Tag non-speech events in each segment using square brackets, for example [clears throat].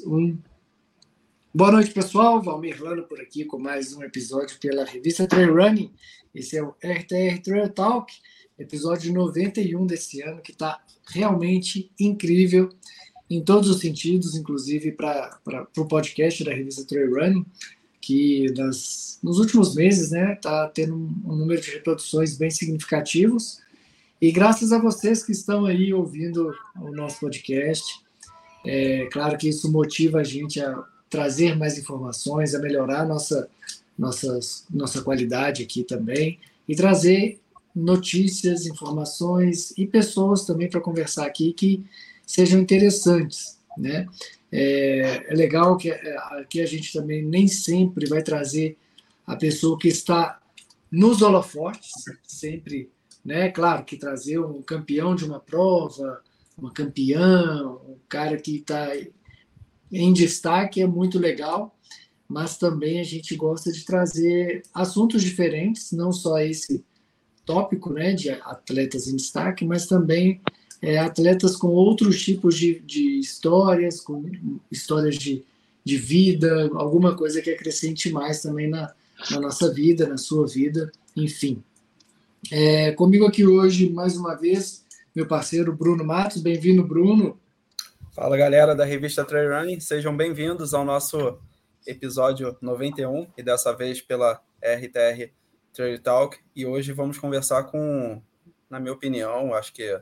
Um... Boa noite, pessoal. Valmir Lano por aqui com mais um episódio pela revista Trail Running. Esse é o RTR Trail Talk, episódio 91 desse ano, que está realmente incrível em todos os sentidos, inclusive para o podcast da revista Trail Running, que nas, nos últimos meses está né, tá tendo um, um número de reproduções bem significativos. E graças a vocês que estão aí ouvindo o nosso podcast, é claro que isso motiva a gente a trazer mais informações, a melhorar nossa, nossa, nossa qualidade aqui também e trazer notícias, informações e pessoas também para conversar aqui que sejam interessantes, né? É, é legal que é, aqui a gente também nem sempre vai trazer a pessoa que está nos holofotes, sempre, né? Claro que trazer um campeão de uma prova, uma campeã, um cara que está em destaque é muito legal, mas também a gente gosta de trazer assuntos diferentes, não só esse tópico né, de atletas em destaque, mas também é, atletas com outros tipos de, de histórias, com histórias de, de vida, alguma coisa que acrescente mais também na, na nossa vida, na sua vida, enfim. É, comigo aqui hoje, mais uma vez, meu parceiro Bruno Matos. Bem-vindo, Bruno. Fala, galera da revista Trail Running. Sejam bem-vindos ao nosso episódio 91 e dessa vez pela RTR Trail Talk. E hoje vamos conversar com, na minha opinião, acho que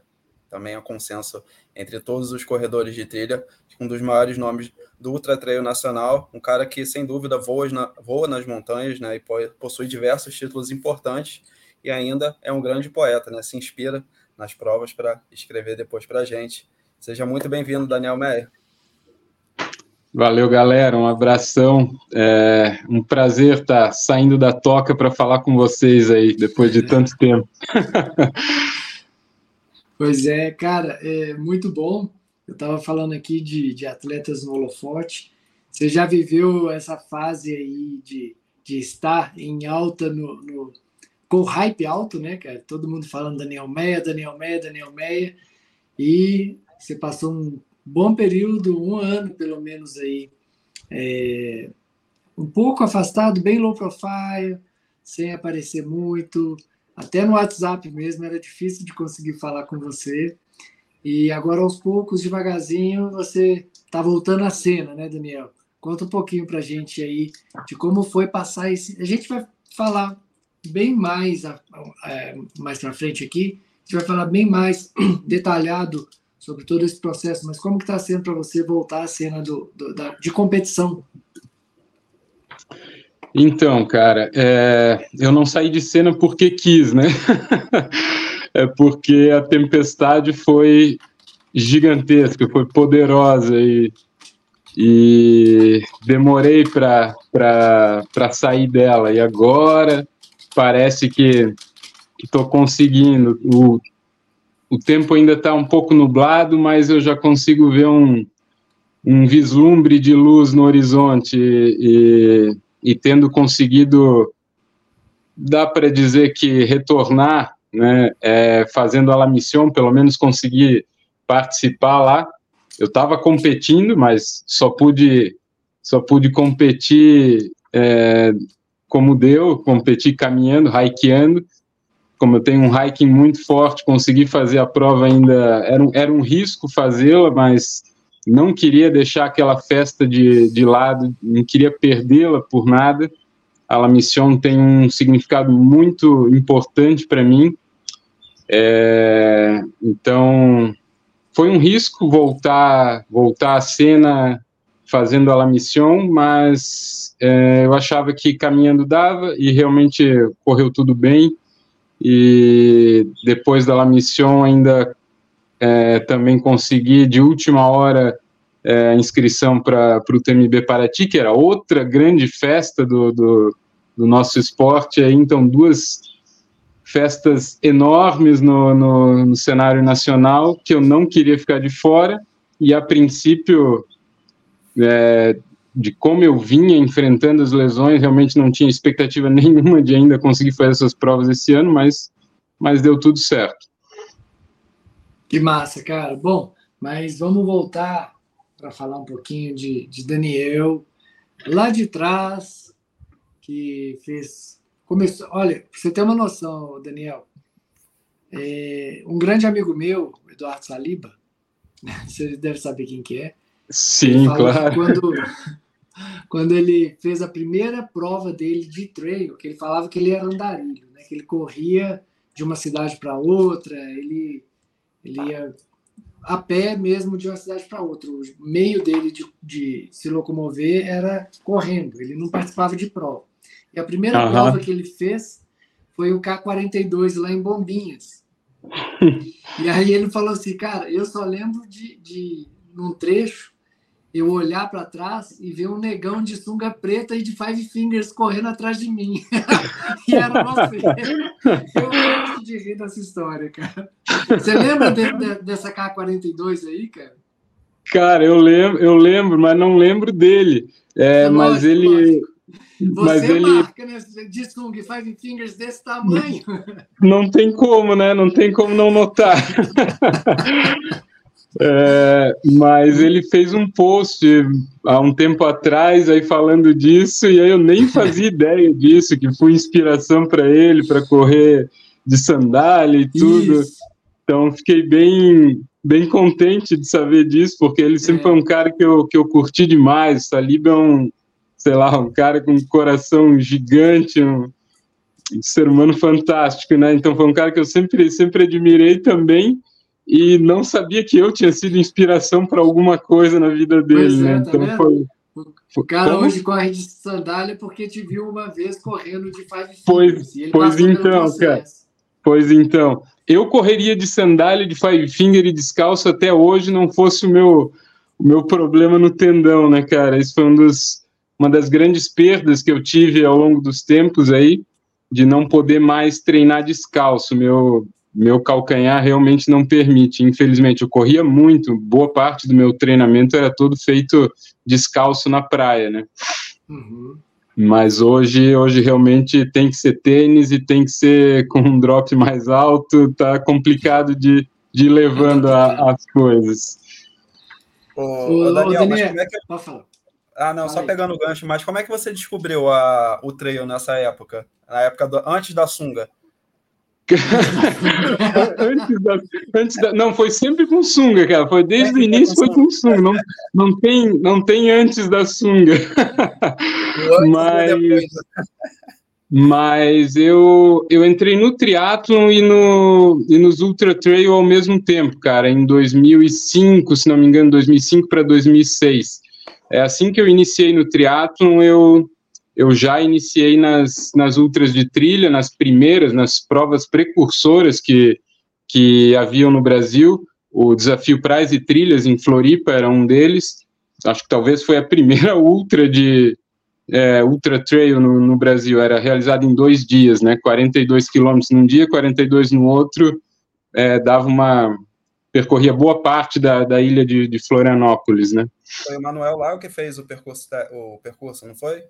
também é consenso entre todos os corredores de trilha, um dos maiores nomes do Ultra Trail Nacional, um cara que sem dúvida voa, na, voa nas montanhas, né, e possui diversos títulos importantes e ainda é um grande poeta, né, se inspira nas provas para escrever depois para a gente. Seja muito bem-vindo, Daniel Meyer. Valeu, galera. Um abração. É um prazer estar saindo da toca para falar com vocês aí, depois de tanto tempo. [laughs] pois é, cara, é muito bom. Eu estava falando aqui de, de atletas no holofote. Você já viveu essa fase aí de, de estar em alta no, no com hype alto, né, cara? Todo mundo falando Daniel Meia, Daniel Meia, Daniel Meia. E você passou um bom período, um ano pelo menos aí, é, um pouco afastado, bem low profile, sem aparecer muito. Até no WhatsApp mesmo era difícil de conseguir falar com você. E agora, aos poucos, devagarzinho, você está voltando à cena, né, Daniel? Conta um pouquinho para a gente aí de como foi passar esse. A gente vai falar bem mais, é, mais para frente aqui, a gente vai falar bem mais [clears throat] detalhado sobre todo esse processo, mas como que está sendo para você voltar à cena do, do da, de competição? Então, cara, é, eu não saí de cena porque quis, né? [laughs] é porque a tempestade foi gigantesca, foi poderosa e, e demorei para sair dela. E agora parece que estou conseguindo. O, o tempo ainda está um pouco nublado, mas eu já consigo ver um, um vislumbre de luz no horizonte e, e tendo conseguido, dá para dizer que retornar, né, é, fazendo a La Mission, pelo menos conseguir participar lá. Eu estava competindo, mas só pude só pude competir é, como deu, competi caminhando, hikeando. Como eu tenho um hiking muito forte, consegui fazer a prova ainda. Era um, era um risco fazê-la, mas não queria deixar aquela festa de, de lado, não queria perdê-la por nada. A La Mission tem um significado muito importante para mim. É, então, foi um risco voltar voltar à cena fazendo a La Mission, mas é, eu achava que caminhando dava e realmente correu tudo bem. E depois da La Mission ainda é, também consegui de última hora é, inscrição para o TMB Paraty, que era outra grande festa do, do, do nosso esporte. Aí, então, duas festas enormes no, no, no cenário nacional que eu não queria ficar de fora. E a princípio é, de como eu vinha enfrentando as lesões, realmente não tinha expectativa [laughs] nenhuma de ainda conseguir fazer essas provas esse ano, mas, mas deu tudo certo. Que massa, cara. Bom, mas vamos voltar para falar um pouquinho de, de Daniel, lá de trás, que fez. Começou, olha, pra você ter uma noção, Daniel, é, um grande amigo meu, Eduardo Saliba, [laughs] você deve saber quem que é. Sim, claro. Quando, [laughs] quando ele fez a primeira prova dele de trail, que ele falava que ele era andarilho, né? que ele corria de uma cidade para outra, ele, ele ia a pé mesmo de uma cidade para outra. O meio dele de, de, se locomover era correndo, ele não participava de prova. E a primeira uhum. prova que ele fez foi o K42 lá em Bombinhas. [laughs] e aí ele falou assim, cara, eu só lembro de, de num trecho eu olhar para trás e ver um negão de sunga preta e de five fingers correndo atrás de mim. [laughs] e era você. [laughs] Eu gosto de rir dessa história, cara. Você lembra de, de, dessa K-42 aí, cara? Cara, eu lembro, eu lembro, mas não lembro dele. É, é mas ele. Lógico. Você mas ele marca, né? De Sung, Five Fingers desse tamanho. Não tem como, né? Não tem como não notar. [laughs] É, mas ele fez um post há um tempo atrás aí falando disso e aí eu nem fazia [laughs] ideia disso que foi inspiração para ele para correr de sandália e tudo. Isso. Então fiquei bem bem contente de saber disso porque ele sempre é. foi um cara que eu, que eu curti demais. Salib é um sei lá um cara com um coração gigante, um, um ser humano fantástico, né? Então foi um cara que eu sempre sempre admirei também e não sabia que eu tinha sido inspiração para alguma coisa na vida dele, é, né? Tá então foi, o cara Como? hoje corre de sandália porque te viu uma vez correndo de five Pois, pois então, cara. Pois então. Eu correria de sandália, de five finger e descalço até hoje, não fosse o meu, o meu problema no tendão, né, cara? Isso foi um dos, uma das grandes perdas que eu tive ao longo dos tempos aí, de não poder mais treinar descalço. Meu, meu calcanhar realmente não permite. Infelizmente, eu corria muito, boa parte do meu treinamento era todo feito descalço na praia, né? Uhum. Mas hoje, hoje realmente tem que ser tênis e tem que ser com um drop mais alto, tá complicado de, de ir levando a, as coisas. Ô, ô Daniel, Daniel, como é que... Ah, não, só pegando o gancho, mas como é que você descobriu a, o trail nessa época? Na época do, antes da sunga? [laughs] antes, da, antes da, não, foi sempre com sunga, cara. Foi desde o início foi com sunga. Não, não, tem, não tem antes da sunga. mas, mas eu, eu entrei no triatlon e, no, e nos ultra trail ao mesmo tempo, cara, em 2005, se não me engano, 2005 para 2006. É assim que eu iniciei no triatlon, eu eu já iniciei nas, nas ultras de trilha, nas primeiras, nas provas precursoras que, que haviam no Brasil. O desafio Praias e Trilhas em Floripa era um deles. Acho que talvez foi a primeira [laughs] ultra de é, ultra trail no, no, Brasil. Era realizada em dois dias, né? 42 quilômetros num dia, 42 no outro. É, dava uma percorria boa parte da, da ilha de, de Florianópolis, né? Foi o Manuel lá que fez o percurso, o percurso, não foi?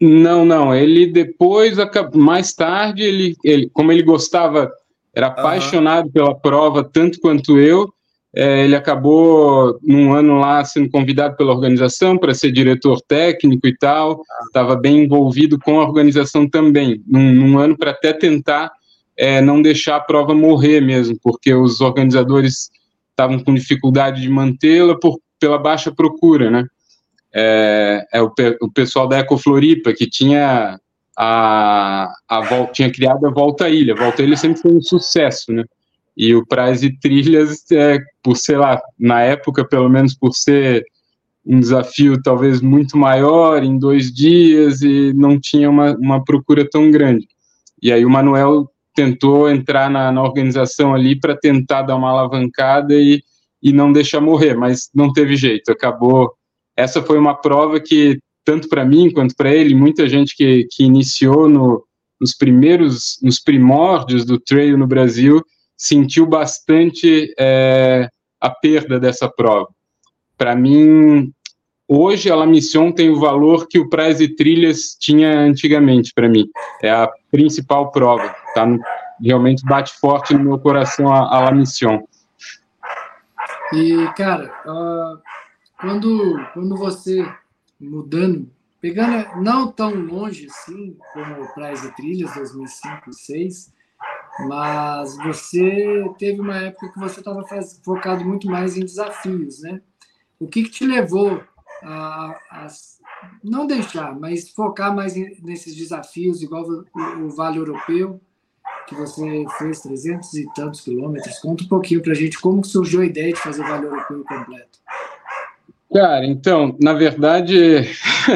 Não, não. Ele depois, mais tarde, ele, ele como ele gostava, era apaixonado uhum. pela prova tanto quanto eu, é, ele acabou num ano lá sendo convidado pela organização para ser diretor técnico e tal. Estava bem envolvido com a organização também, num, num ano para até tentar é, não deixar a prova morrer mesmo, porque os organizadores estavam com dificuldade de mantê-la por pela baixa procura, né? É, é o, o, pessoal da Ecofloripa, que tinha a, a volta, tinha criado a Volta Ilha. Volta Ilha sempre foi um sucesso, né? E o e Trilhas, é, por sei lá, na época, pelo menos por ser um desafio talvez muito maior, em dois dias, e não tinha uma, uma procura tão grande. E aí o Manuel tentou entrar na, na organização ali para tentar dar uma alavancada e, e não deixar morrer, mas não teve jeito, acabou essa foi uma prova que, tanto para mim quanto para ele, muita gente que, que iniciou no, nos primeiros, nos primórdios do trail no Brasil, sentiu bastante é, a perda dessa prova. Para mim, hoje a La Mission tem o valor que o Praias e Trilhas tinha antigamente para mim. É a principal prova, tá? No, realmente bate forte no meu coração a, a La Mission. E, cara, uh, quando, quando você mudando, pegando não tão longe assim como Praias e Trilhas 2005 e 2006, mas você teve uma época que você estava focado muito mais em desafios, né? O que, que te levou a, a, não deixar, mas focar mais nesses desafios, igual o, o Vale Europeu, que você fez 300 e tantos quilômetros. Conta um pouquinho para a gente como surgiu a ideia de fazer o Vale Europeu completo. Cara, então, na verdade,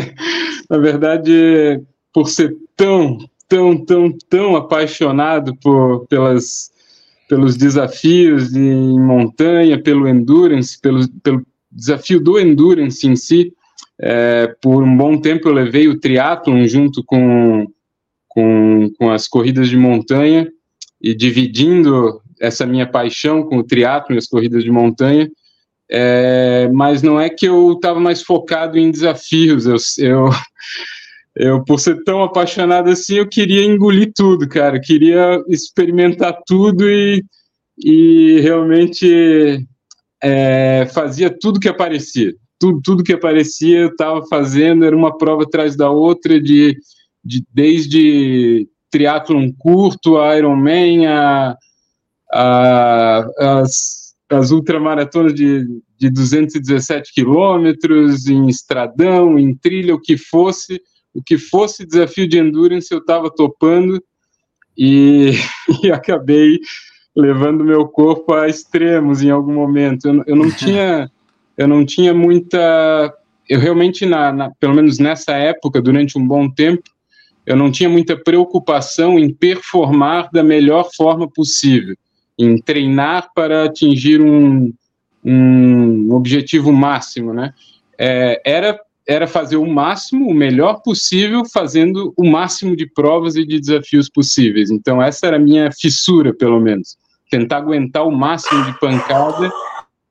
[laughs] na verdade, por ser tão, tão, tão, tão apaixonado por, pelas, pelos desafios em montanha, pelo endurance, pelo, pelo desafio do endurance em si, é, por um bom tempo eu levei o triatlon junto com, com, com as corridas de montanha e dividindo essa minha paixão com o triatlon e as corridas de montanha, é, mas não é que eu estava mais focado em desafios, eu, eu, eu, por ser tão apaixonado assim, eu queria engolir tudo, cara, eu queria experimentar tudo e, e realmente é, fazia tudo que aparecia, tudo, tudo que aparecia eu estava fazendo, era uma prova atrás da outra, de, de desde triatlon curto, Ironman, a, a, as as ultramaratonas de, de 217 quilômetros, em estradão, em trilha, o que fosse, o que fosse desafio de endurance, eu estava topando e, [laughs] e, acabei levando meu corpo a extremos em algum momento. Eu, eu não tinha, eu não tinha muita, eu realmente na, na, pelo menos nessa época, durante um bom tempo, eu não tinha muita preocupação em performar da melhor forma possível em treinar para atingir um, um objetivo máximo, né? É, era era fazer o máximo, o melhor possível, fazendo o máximo de provas e de desafios possíveis. Então essa era a minha fissura, pelo menos, tentar aguentar o máximo de pancada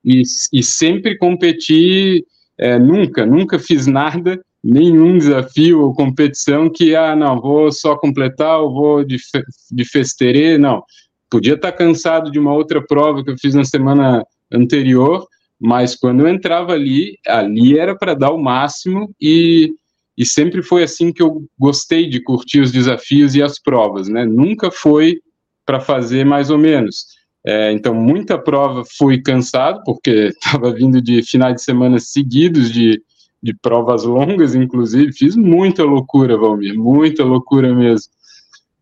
e, e sempre competir. É, nunca, nunca fiz nada, nenhum desafio ou competição que ah não vou só completar, ou vou de, fe, de não Podia estar cansado de uma outra prova que eu fiz na semana anterior, mas quando eu entrava ali, ali era para dar o máximo e, e sempre foi assim que eu gostei de curtir os desafios e as provas, né? Nunca foi para fazer mais ou menos. É, então, muita prova fui cansado, porque [laughs] estava vindo de finais de semana seguidos de, de provas longas, inclusive. Fiz muita loucura, Valmir, muita loucura mesmo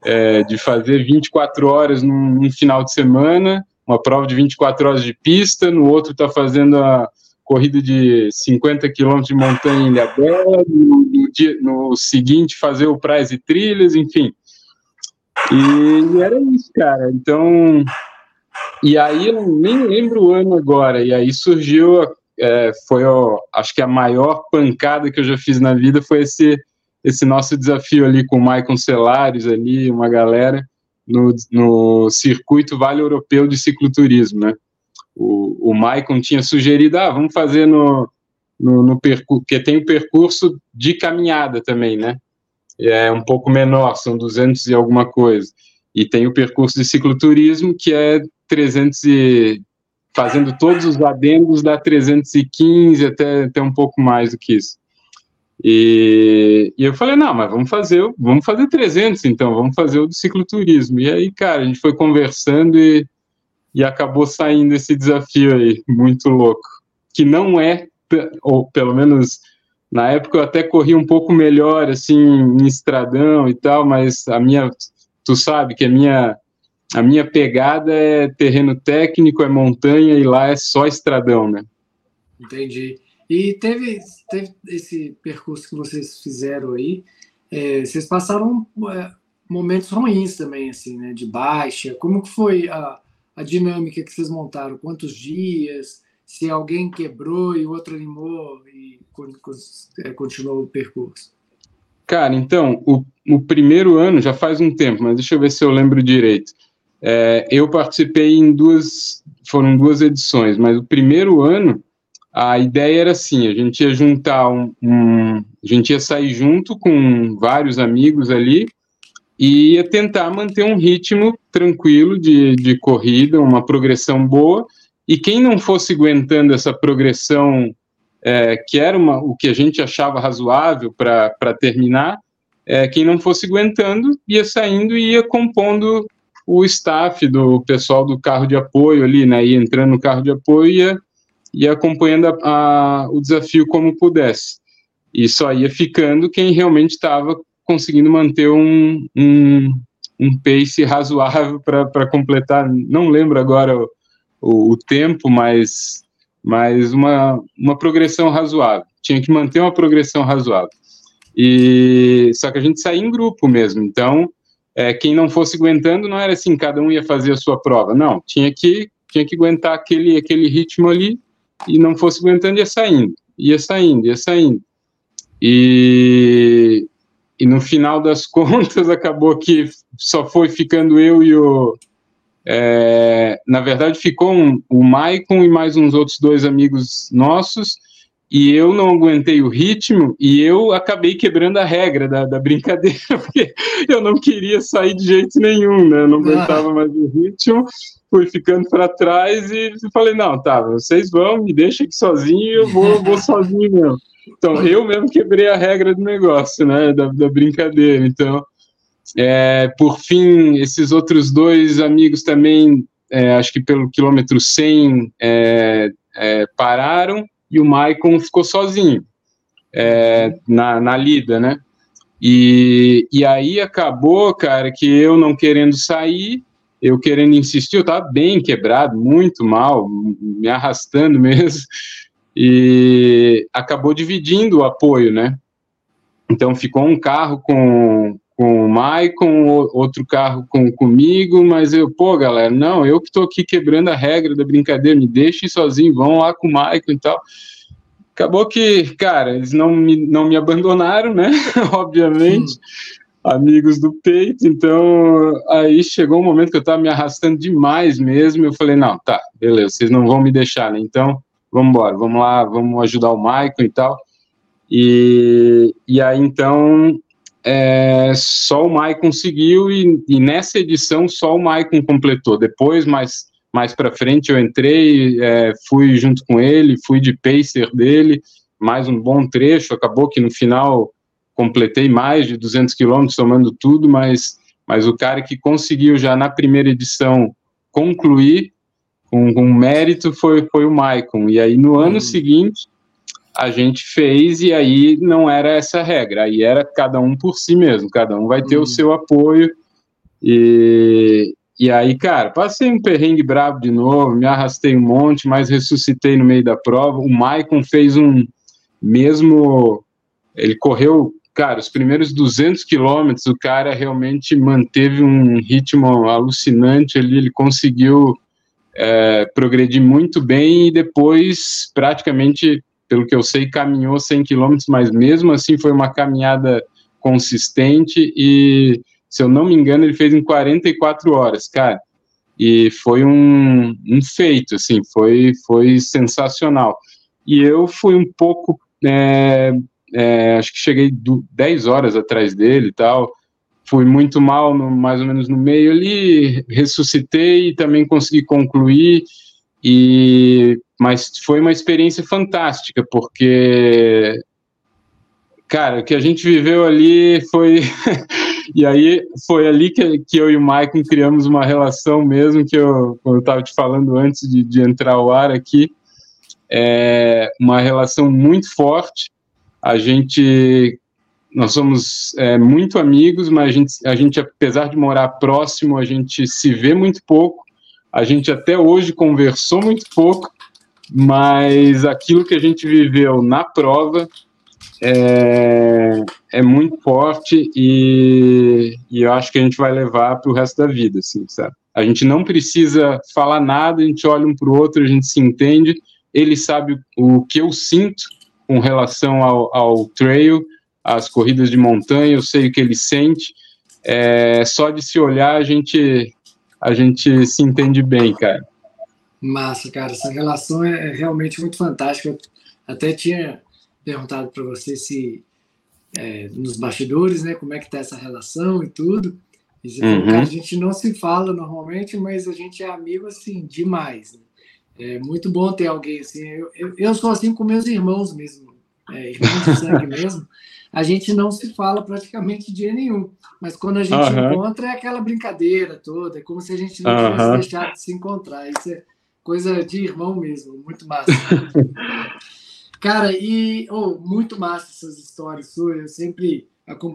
é, de fazer 24 horas num, num, final de semana, uma prova de 24 horas de pista, no outro está fazendo a corrida de 50 quilômetros de montanha em Ilhabela, no, no, dia, no seguinte fazer o praias e trilhas, enfim. E, e era isso, cara. Então, e aí eu nem lembro o ano agora, e aí surgiu, é, foi, ó, acho que a maior pancada que eu já fiz na vida foi esse esse nosso desafio ali com o Maicon Celares ali, uma galera, no, no circuito Vale Europeu de Cicloturismo, né? O, o Maicon tinha sugerido, ah, vamos fazer no, no, no percurso, porque tem o percurso de caminhada também, né? É um pouco menor, são 200 e alguma coisa. E tem o percurso de cicloturismo, que é 300 e... fazendo todos os adendos da 315 até, até um pouco mais do que isso. E, e, eu falei, não, mas vamos fazer, vamos fazer 300 então, vamos fazer o do cicloturismo. E aí, cara, a gente foi conversando e, e acabou saindo esse desafio aí, muito louco. Que não é, ou pelo menos na época eu até corri um pouco melhor, assim, em estradão e tal, mas a minha, tu sabe que a minha, a minha pegada é terreno técnico, é montanha e lá é só estradão, né? Entendi. E teve, teve esse percurso que vocês fizeram aí, é, vocês passaram é, momentos ruins também, assim, né? De baixa. Como que foi a, a dinâmica que vocês montaram? Quantos dias? Se alguém quebrou e o outro animou e é, continuou o percurso? Cara, então, o, o primeiro ano já faz um tempo, mas deixa eu ver se eu lembro direito. É, eu participei em duas, foram duas edições, mas o primeiro ano a ideia era assim: a gente ia juntar um, um, a gente ia sair junto com vários amigos ali e ia tentar manter um ritmo tranquilo de, de corrida, uma progressão boa. E quem não fosse aguentando essa progressão é, que era uma, o que a gente achava razoável para terminar, é, quem não fosse aguentando ia saindo e ia compondo o staff do pessoal do carro de apoio ali, né? Ia entrando no carro de apoio e ia, ia acompanhando a, a, o desafio como pudesse. E só ia ficando quem realmente estava conseguindo manter um, um, um pace razoável para completar. Não lembro agora o, o, o, tempo, mas, mas uma, uma progressão razoável. Tinha que manter uma progressão razoável. E só que a gente saía em grupo mesmo. Então, é, quem não fosse aguentando não era assim, cada um ia fazer a sua prova. Não, tinha que tinha que aguentar aquele aquele ritmo ali e não fosse aguentando ia saindo, ia saindo, ia saindo. E e no final das [laughs] contas acabou que só foi ficando eu e o é, na verdade ficou um, o Maicon e mais uns outros dois amigos nossos e eu não aguentei o ritmo e eu acabei quebrando a regra da, da brincadeira, [laughs] porque eu não queria sair de jeito nenhum, né? Eu não aguentava mais o ritmo, fui ficando para trás e falei, não, tá, vocês vão, me deixa aqui sozinho eu vou, [laughs] vou sozinho mesmo. Então, eu mesmo quebrei a regra do negócio, né, da, da brincadeira. Então, é, por fim, esses outros dois amigos também, é, acho que pelo quilômetro 100, é, é, pararam, e o Maicon ficou sozinho é, na, na lida, né? E, e aí acabou, cara, que eu não querendo sair, eu querendo insistir, eu tava bem quebrado, muito mal, me arrastando [laughs] mesmo, e acabou dividindo o apoio, né? Então ficou um carro com, com o Maicon, outro carro com comigo, mas eu, pô, galera, não, eu que estou aqui quebrando a regra da brincadeira, me deixem sozinho, vão lá com o Maicon e tal. Acabou que, cara, eles não me, não me abandonaram, né? [laughs] Obviamente, amigos do peito. Então, aí chegou um momento que eu estava me arrastando demais mesmo. Eu falei, não, tá, beleza, vocês não vão me deixar, né? Então, vamos embora, vamos lá, vamos ajudar o Maicon e tal. E, e aí, então, é, só o Maicon conseguiu e, e, nessa edição só o Maicon completou. Depois, mais, mais para frente, eu entrei, é, fui junto com ele, fui de pacer dele, mais um bom trecho. Acabou que no final completei mais de 200 quilômetros, somando tudo, mas, mas o cara que conseguiu já na primeira edição concluir com, com mérito foi, foi o Maicon. E aí no ano hum. seguinte a gente fez e aí não era essa regra, aí era cada um por si mesmo, cada um vai ter uhum. o seu apoio e, e aí, cara, passei um perrengue brabo de novo, me arrastei um monte, mas ressuscitei no meio da prova. O Maicon fez um mesmo, ele correu, cara, os primeiros 200 quilômetros, o cara realmente manteve um ritmo alucinante ali, ele conseguiu é, progredir muito bem e depois praticamente pelo que eu sei, caminhou 100 quilômetros, mas mesmo assim foi uma caminhada consistente e, se eu não me engano, ele fez em 44 horas, cara. E foi um, um feito, assim, foi, foi sensacional. E eu fui um pouco, é, é, acho que cheguei do, 10 horas atrás dele e tal, fui muito mal, no, mais ou menos no meio ali, ressuscitei e também consegui concluir, e mas foi uma experiência fantástica, porque, cara, o que a gente viveu ali foi. [laughs] e aí foi ali que, que eu e o Maicon criamos uma relação mesmo, que eu estava te falando antes de, de entrar ao ar aqui. É uma relação muito forte. A gente nós somos é, muito amigos, mas a gente, a gente, apesar de morar próximo, a gente se vê muito pouco. A gente até hoje conversou muito pouco, mas aquilo que a gente viveu na prova é, é muito forte e, e, eu acho que a gente vai levar para o resto da vida, assim, sabe? A gente não precisa falar nada, a gente olha um para o outro, a gente se entende, ele sabe o que eu sinto com relação ao, ao trail, às corridas de montanha, eu sei o que ele sente, é, só de se olhar a gente, a gente se entende bem, cara. Massa, cara. Essa relação é, é realmente muito fantástica. Eu até tinha perguntado para você se é, nos bastidores, né, como é que tá essa relação e tudo. E você uhum. falou, cara, a gente não se fala normalmente, mas a gente é amigo assim demais. Né? É muito bom ter alguém assim. Eu, eu, eu sou assim com meus irmãos mesmo, é, irmãos de sangue [laughs] mesmo. A gente não se fala praticamente dia nenhum, mas quando a gente uhum. encontra é aquela brincadeira toda, é como se a gente não uhum. tivesse deixado de se encontrar. Isso é coisa de irmão mesmo, muito massa. [laughs] Cara, e oh, muito massa essas histórias suas. Eu sempre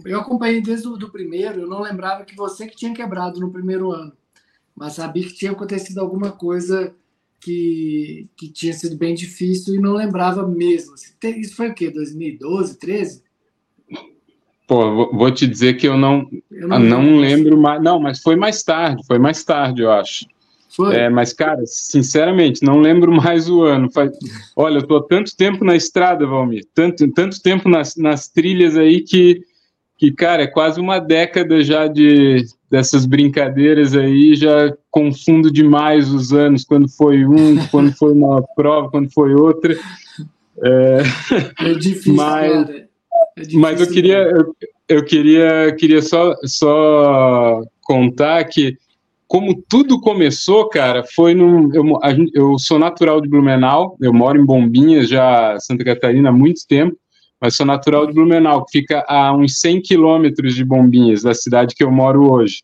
eu acompanhei desde o do primeiro. Eu não lembrava que você que tinha quebrado no primeiro ano, mas sabia que tinha acontecido alguma coisa que, que tinha sido bem difícil e não lembrava mesmo. Isso foi o quê? 2012, 13? Pô, vou te dizer que eu não, eu não, não lembro mais. Não, mas foi mais tarde, foi mais tarde, eu acho. Foi. É, mas, cara, sinceramente, não lembro mais o ano. Faz... Olha, eu tô tanto tempo na estrada, Valmir, tanto, tanto tempo nas, nas trilhas aí que, que, cara, é quase uma década já de dessas brincadeiras aí, já confundo demais os anos, quando foi um, [laughs] quando foi uma prova, quando foi outra. É, é difícil, [laughs] mas. É difícil, mas eu queria, eu, eu queria, queria só, só contar que como tudo começou, cara, foi num. Eu, eu, sou natural de Blumenau, eu moro em Bombinhas, já Santa Catarina, há muito tempo, mas sou natural de Blumenau, que fica a uns 100 quilômetros de Bombinhas, da cidade que eu moro hoje.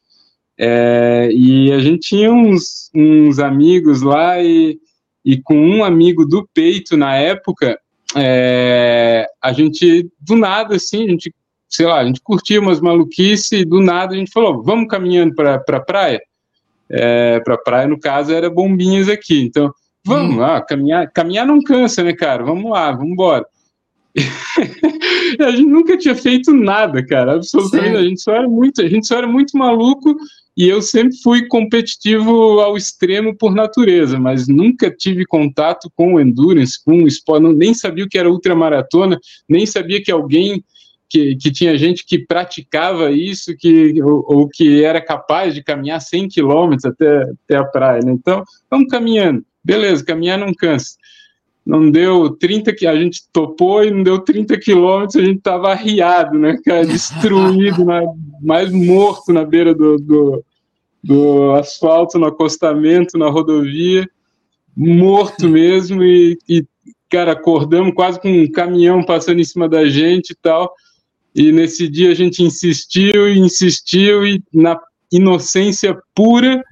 É, e a gente tinha uns, uns amigos lá, e, e com um amigo do peito na época, é, a gente, do nada, assim, a gente, sei lá, a gente curtia umas maluquices, e do nada a gente falou: vamos caminhando para a pra praia é, para praia, no caso, era bombinhas aqui. Então, vamos lá, hum. caminhar, caminhar não cansa, né, cara? Vamos lá, vamos embora. [laughs] a gente nunca tinha feito nada, cara. Absolutamente, a gente só era muito, a gente só era muito maluco e eu sempre fui competitivo ao extremo por natureza, mas nunca tive contato com o endurance, com o esporte, nem sabia o que era ultramaratona, nem sabia que alguém que, que tinha gente que praticava isso, que, ou, ou, que era capaz de caminhar 100 quilômetros até, até a praia. Né? Então, vamos caminhando. Beleza, caminhar não cansa. Não deu 30 que a gente topou e não deu 30 quilômetros, a gente estava arriado, né, cara, destruído, na, mais morto na beira do, do, do asfalto, no acostamento, na rodovia, morto mesmo, e, e cara, acordamos quase com um caminhão passando em cima da gente e tal. E nesse dia a gente insistiu e insistiu, e na inocência pura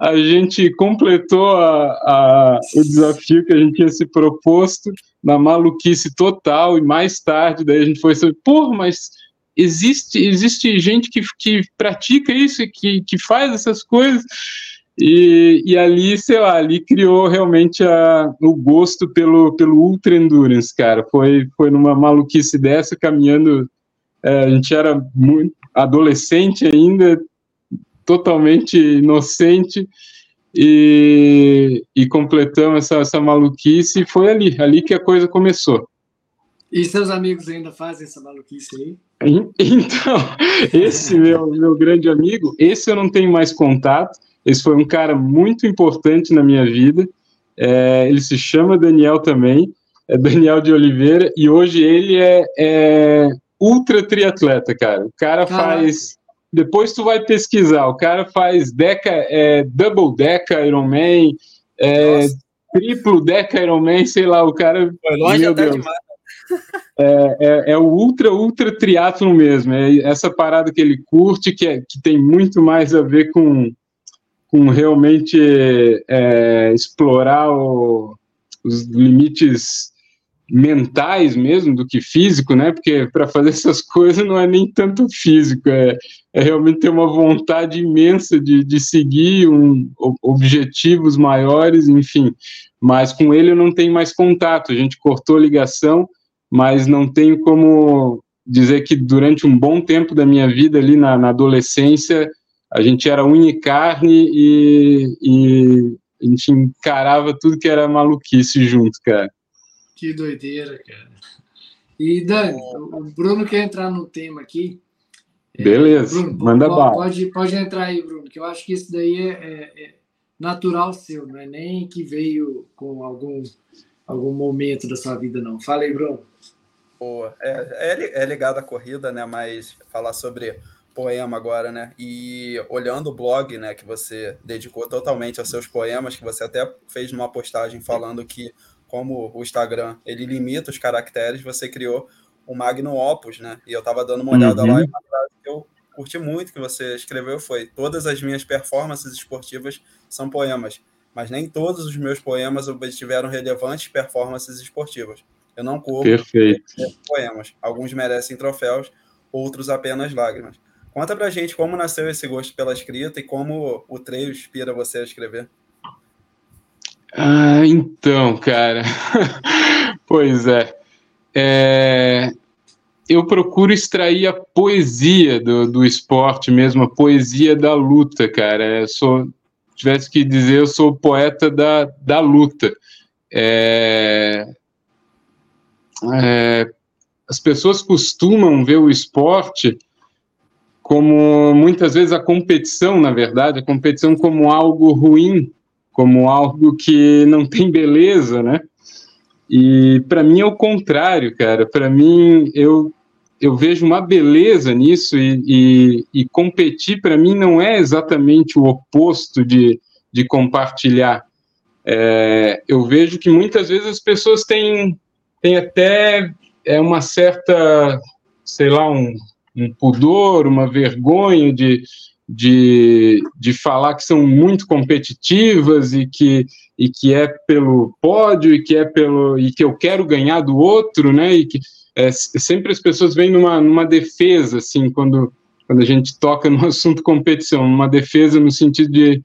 a gente completou a, a, o desafio que a gente tinha se proposto, na maluquice total, e mais tarde daí a gente foi sobre, pô, mas existe, existe gente que, que pratica isso, que, que faz essas coisas, e, e ali, sei lá, ali criou realmente a, o gosto pelo, pelo Ultra Endurance, cara, foi, foi numa maluquice dessa, caminhando é, a gente era muito adolescente ainda, totalmente inocente, e, e completamos essa, essa maluquice, e foi ali, ali que a coisa começou. E seus amigos ainda fazem essa maluquice aí? Então, [laughs] esse meu, meu grande amigo, esse eu não tenho mais contato, esse foi um cara muito importante na minha vida, é, ele se chama Daniel também, é Daniel de Oliveira, e hoje ele é, é ultra triatleta, cara. O cara faz. Depois tu vai pesquisar. O cara faz deca, é, double deca Ironman, é, triplo deca Ironman, sei lá. O cara. Foi longe até Deus. demais. É, é, é, o ultra, ultra triatlon mesmo. É essa parada que ele curte, que, é, que tem muito mais a ver com, com realmente é, explorar o, os limites mentais mesmo do que físico, né? Porque para fazer essas [laughs] coisas não é nem tanto físico, é, é realmente ter uma vontade imensa de, de seguir um, objetivos maiores, enfim. Mas com ele eu não tenho mais contato, a gente cortou ligação, mas não tenho como dizer que durante um bom tempo da minha vida ali na, na adolescência a gente era unha e carne e, e a gente encarava tudo que era maluquice junto, cara. Que doideira, cara. E Dani, o Bruno quer entrar no tema aqui. É, Beleza, Bruno, manda pode, pode, pode entrar aí, Bruno, que eu acho que isso daí é, é, é, natural seu, não é nem que veio com algum, algum momento da sua vida, não. Fala aí, Bruno. Boa. É, é, é ligado à corrida, né? Mas falar sobre poema agora, né? E olhando o blog, né, que você dedicou totalmente aos seus poemas, que você até fez uma postagem falando que como o Instagram ele limita os caracteres, você criou o Magnum Opus, né? E eu tava dando uma olhada uhum. lá e uma frase que eu curti muito que você escreveu foi: todas as minhas performances esportivas são poemas, mas nem todos os meus poemas obtiveram relevantes performances esportivas. Eu não corro Perfeito. poemas. Alguns merecem troféus, outros apenas lágrimas. Conta pra gente como nasceu esse gosto pela escrita e como o treino inspira você a escrever. Ah, então, cara. [laughs] pois é. é. Eu procuro extrair a poesia do, do esporte mesmo, a poesia da luta, cara. Eu sou, tivesse que dizer, eu sou poeta da, da luta. É, é, as pessoas costumam ver o esporte como muitas vezes a competição, na verdade, a competição como algo ruim, como algo que não tem beleza, né? E para mim é o contrário, cara. Para mim, eu, eu vejo uma beleza nisso e, e, e competir, para mim, não é exatamente o oposto de, de compartilhar. É, eu vejo que muitas vezes as pessoas têm, têm até é, uma certa, sei lá, um, um pudor, uma vergonha de, de, de falar que são muito competitivas e que, e que é pelo pódio e que é pelo e que eu quero ganhar do outro, né? E que é, sempre as pessoas vêm numa, numa defesa, assim, quando, quando a gente toca [laughs] no assunto competição, uma defesa no sentido de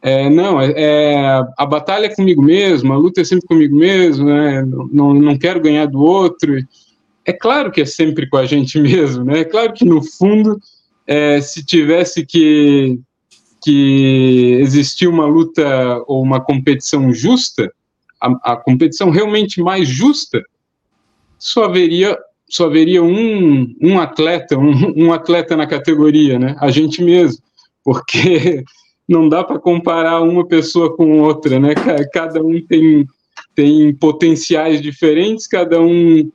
é, não, é, é, a batalha é comigo mesmo, a luta é sempre comigo mesmo, né? Não, não quero ganhar do outro. É claro que é sempre com a gente [laughs] mesmo, né? É claro que no fundo é, se tivesse que, que existir uma luta ou uma competição justa, a, a competição realmente mais justa, só haveria só haveria um, um atleta, um, um atleta na categoria, né? A gente mesmo, porque [laughs] não dá para comparar uma pessoa com outra, né? Cada um tem, tem potenciais diferentes, cada um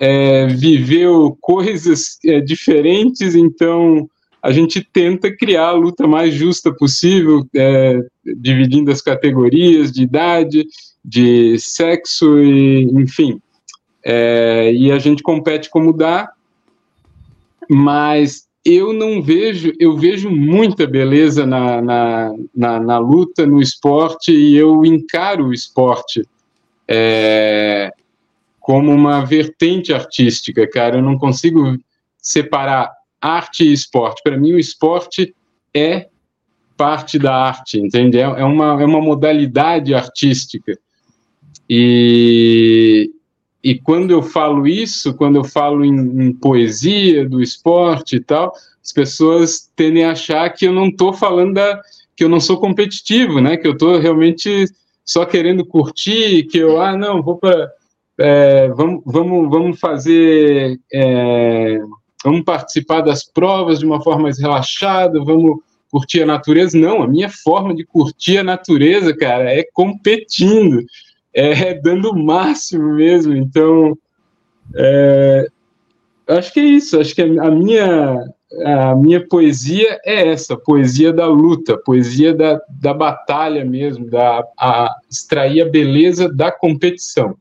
é, viveu coisas é, diferentes, então a gente tenta criar a luta mais justa possível, é, dividindo as categorias de idade, de sexo, e, enfim. É, e a gente compete como dá, mas eu não vejo, eu vejo muita beleza na, na, na, na luta, no esporte, e eu encaro o esporte. É, como uma vertente artística, cara. Eu não consigo separar arte e esporte. Para mim, o esporte é parte da arte, entende? É, é, uma, é uma modalidade artística. E, e quando eu falo isso, quando eu falo em, em poesia do esporte e tal, as pessoas tendem a achar que eu não estou falando da. que eu não sou competitivo, né? Que eu estou realmente só querendo curtir, que eu, ah, não, vou para é, vamos, vamos, vamos fazer, é, vamos participar das provas de uma forma mais relaxada, vamos curtir a natureza. Não, a minha forma de curtir a natureza, cara, é competindo, é dando o máximo mesmo. Então, é, acho que é isso. Acho que a minha, a minha poesia é essa, poesia da luta, poesia da, da batalha mesmo, da a, extrair a beleza da competição.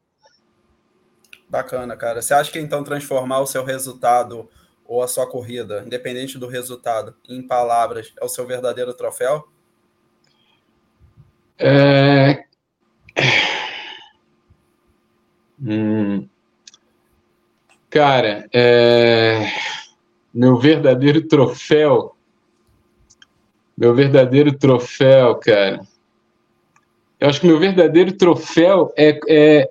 Bacana, cara. Você acha que então transformar o seu resultado ou a sua corrida, independente do resultado, em palavras, é o seu verdadeiro troféu? É... Hum... Cara, é... meu verdadeiro troféu. Meu verdadeiro troféu, cara. Eu acho que meu verdadeiro troféu é, é,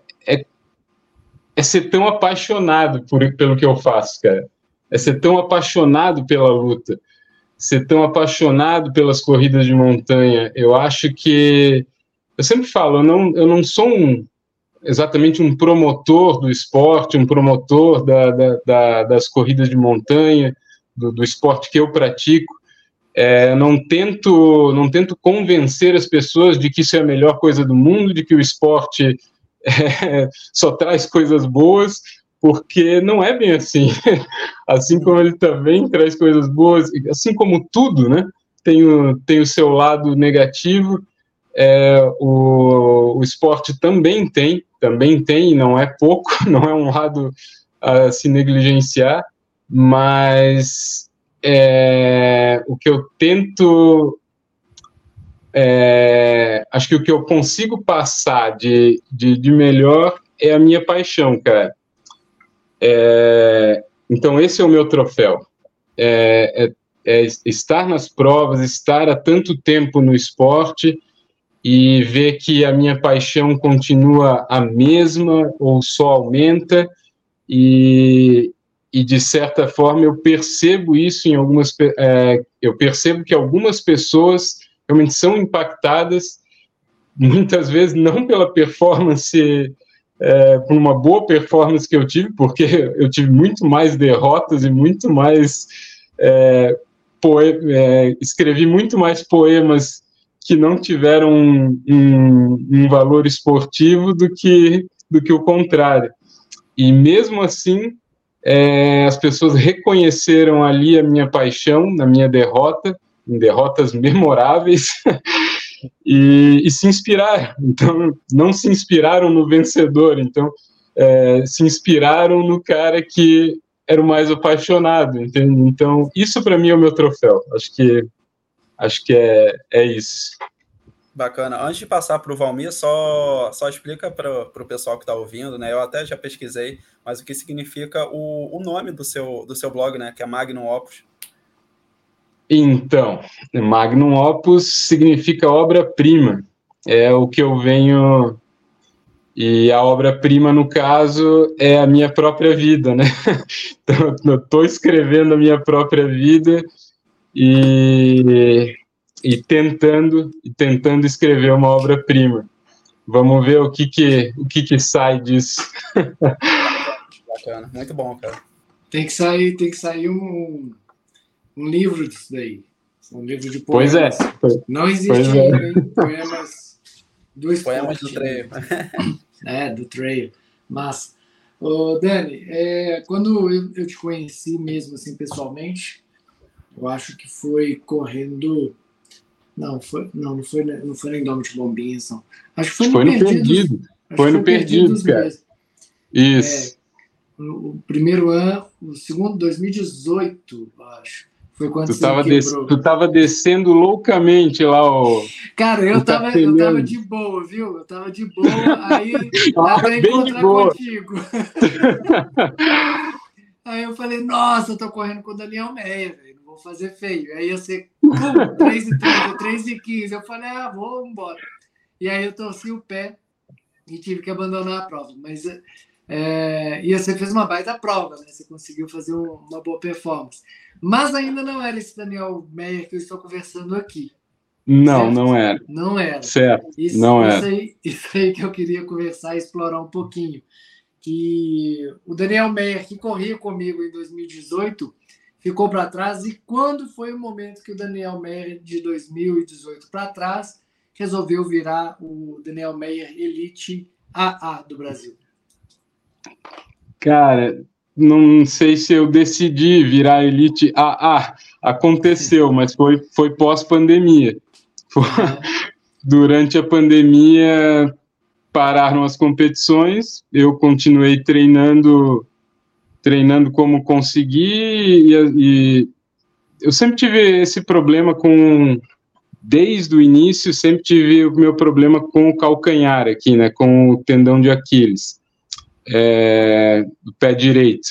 é ser tão apaixonado por, pelo que eu faço, cara. É ser tão apaixonado pela luta, ser tão apaixonado pelas corridas de montanha. Eu acho que eu sempre falo, eu não, eu não sou um, exatamente um promotor do esporte, um promotor da, da, da, das corridas de montanha, do, do esporte que eu pratico. É, não tento não tento convencer as pessoas de que isso é a melhor coisa do mundo, de que o esporte é, [laughs] só traz coisas boas, porque não é bem assim. [laughs] assim como ele também traz coisas boas, assim como tudo, né? Tem o, tem o seu lado negativo, é, o, o esporte também tem, também tem, não é pouco, [laughs] não é um lado a se negligenciar, mas é, o que eu tento é, acho que o que eu consigo passar de, de, de melhor é a minha paixão, cara. É, então, esse é o meu troféu. É, é, é, estar nas provas, estar há tanto tempo no esporte e ver que a minha paixão continua a mesma ou só aumenta e, e de certa forma eu percebo isso em algumas é, eu percebo que algumas pessoas realmente são impactadas muitas vezes não pela performance é, por uma boa performance que eu tive, porque [laughs] eu tive muito mais derrotas e muito mais. É, é, escrevi muito mais poemas que não tiveram um, um, um, valor esportivo do que, do que o contrário. E mesmo assim, é, as pessoas reconheceram ali a minha paixão na minha derrota, em derrotas memoráveis, [laughs] e, e, se inspiraram. Então, não se inspiraram no vencedor, então é, se inspiraram no cara que era o mais apaixonado, entende? Então, isso para mim é o meu troféu. Acho que acho que é, é isso. Bacana. Antes de passar para o Valmir, só, só explica para o pessoal que está ouvindo, né? Eu até já pesquisei, mas o que significa o, o nome do seu, do seu blog, né? Que é Magnum Opus. Então, Magnum Opus significa obra-prima. É o que eu venho. E a obra-prima, no caso, é a minha própria vida, né? [laughs] Então, eu estou escrevendo a minha própria vida e, e tentando e tentando escrever uma obra-prima. Vamos ver o que que, o que, que sai disso. [laughs] Bacana, muito bom, cara. Tem que sair, tem que sair um, um livro disso daí. Um livro de poemas. Pois é. Não existe pois é. Poemas do esporte. Poemas do trail. [laughs] é, do trail. Mas, oh, Dani, é, quando eu, eu, te conheci mesmo assim pessoalmente, eu acho que foi correndo. Não, foi, não, não foi, não foi no Indomit Bombinhas, não. Acho que foi, foi no, no Perdido. Foi no Perdido, cara. Mesmo. Isso. É, o primeiro ano, o segundo, 2018, acho. Foi quando tu tava, des... tu tava descendo loucamente lá o. Cara, eu, tava, eu tava de boa, viu? Eu tava de boa, aí [laughs] ah, até encontrar contigo. [laughs] aí eu falei, nossa, eu tô correndo com o Daniel Meia, velho. Não vou fazer feio. Aí ser pum, 3 e 30, 3 e 15. Eu falei, ah, vou embora. E aí eu torci o pé e tive que abandonar a prova. Mas é, e você fez uma baita prova, né? Você conseguiu fazer uma boa performance. Mas ainda não era esse Daniel Meyer que eu estou conversando aqui. Não, certo? não era. Não era. Certo, isso, não isso era. Aí, isso aí que eu queria conversar e explorar um pouquinho. Que o Daniel Meyer, que corria comigo em 2018, ficou para trás. E quando foi o momento que o Daniel Meyer, de 2018 para trás, resolveu virar o Daniel Meyer Elite AA do Brasil? Cara, não sei se eu decidi virar elite AA. Aconteceu, mas foi, foi pós-pandemia. [laughs] Durante a pandemia, pararam as competições, eu continuei treinando treinando como consegui e, e eu sempre tive esse problema com desde o início sempre tive o meu problema com o calcanhar aqui, né, com o tendão de Aquiles é, do pé direito.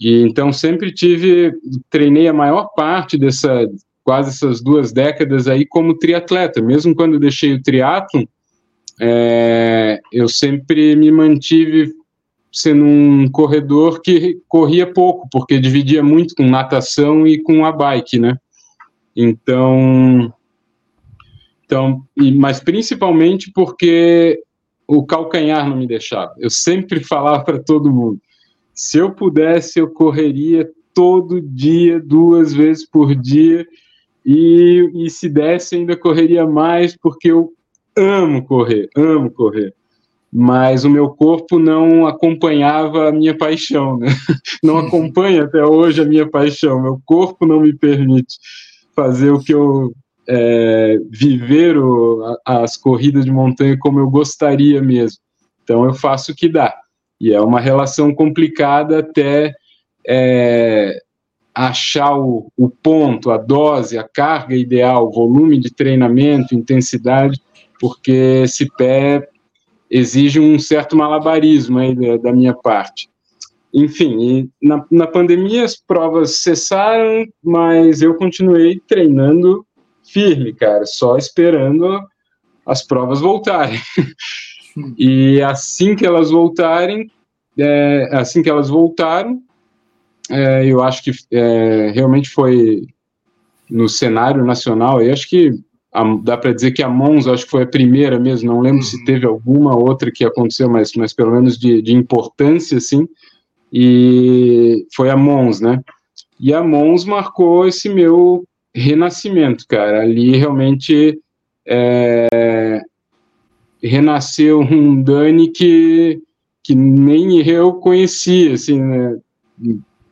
E então sempre tive, treinei a maior parte dessa, quase essas duas décadas aí como triatleta. Mesmo quando deixei o triatlon, é, eu sempre me mantive sendo um corredor que corria pouco, porque dividia muito com natação e com a bike, né? Então, então, mas principalmente porque o calcanhar não me deixava. Eu sempre falava para todo mundo: se eu pudesse, eu correria todo dia, duas vezes por dia, e, e se desse, ainda correria mais, porque eu amo correr, amo correr. mas o meu corpo não acompanhava a minha paixão, né? [laughs] Não acompanha até hoje a minha paixão. Meu corpo não me permite fazer o que eu é, viver o, as corridas de montanha como eu gostaria mesmo. Então eu faço o que dá. E é uma relação complicada até é, achar o, o ponto, a dose, a carga ideal, volume de treinamento, intensidade, porque esse pé exige um certo malabarismo aí da, da minha parte. Enfim, na, na pandemia as provas cessaram, mas eu continuei treinando firme, cara, só esperando as provas voltarem. e assim que elas voltarem, é, assim que elas voltaram, é, eu acho que é, realmente foi no cenário nacional, eu acho que a, dá para dizer que a Mons acho que foi a primeira mesmo, não lembro uhum. se teve alguma outra que aconteceu, mas, mas pelo menos de, de importância, assim, e foi a Mons, né? E a Mons marcou esse meu renascimento, cara. Ali realmente é, renasceu um Dani que, que nem eu conhecia, assim, né?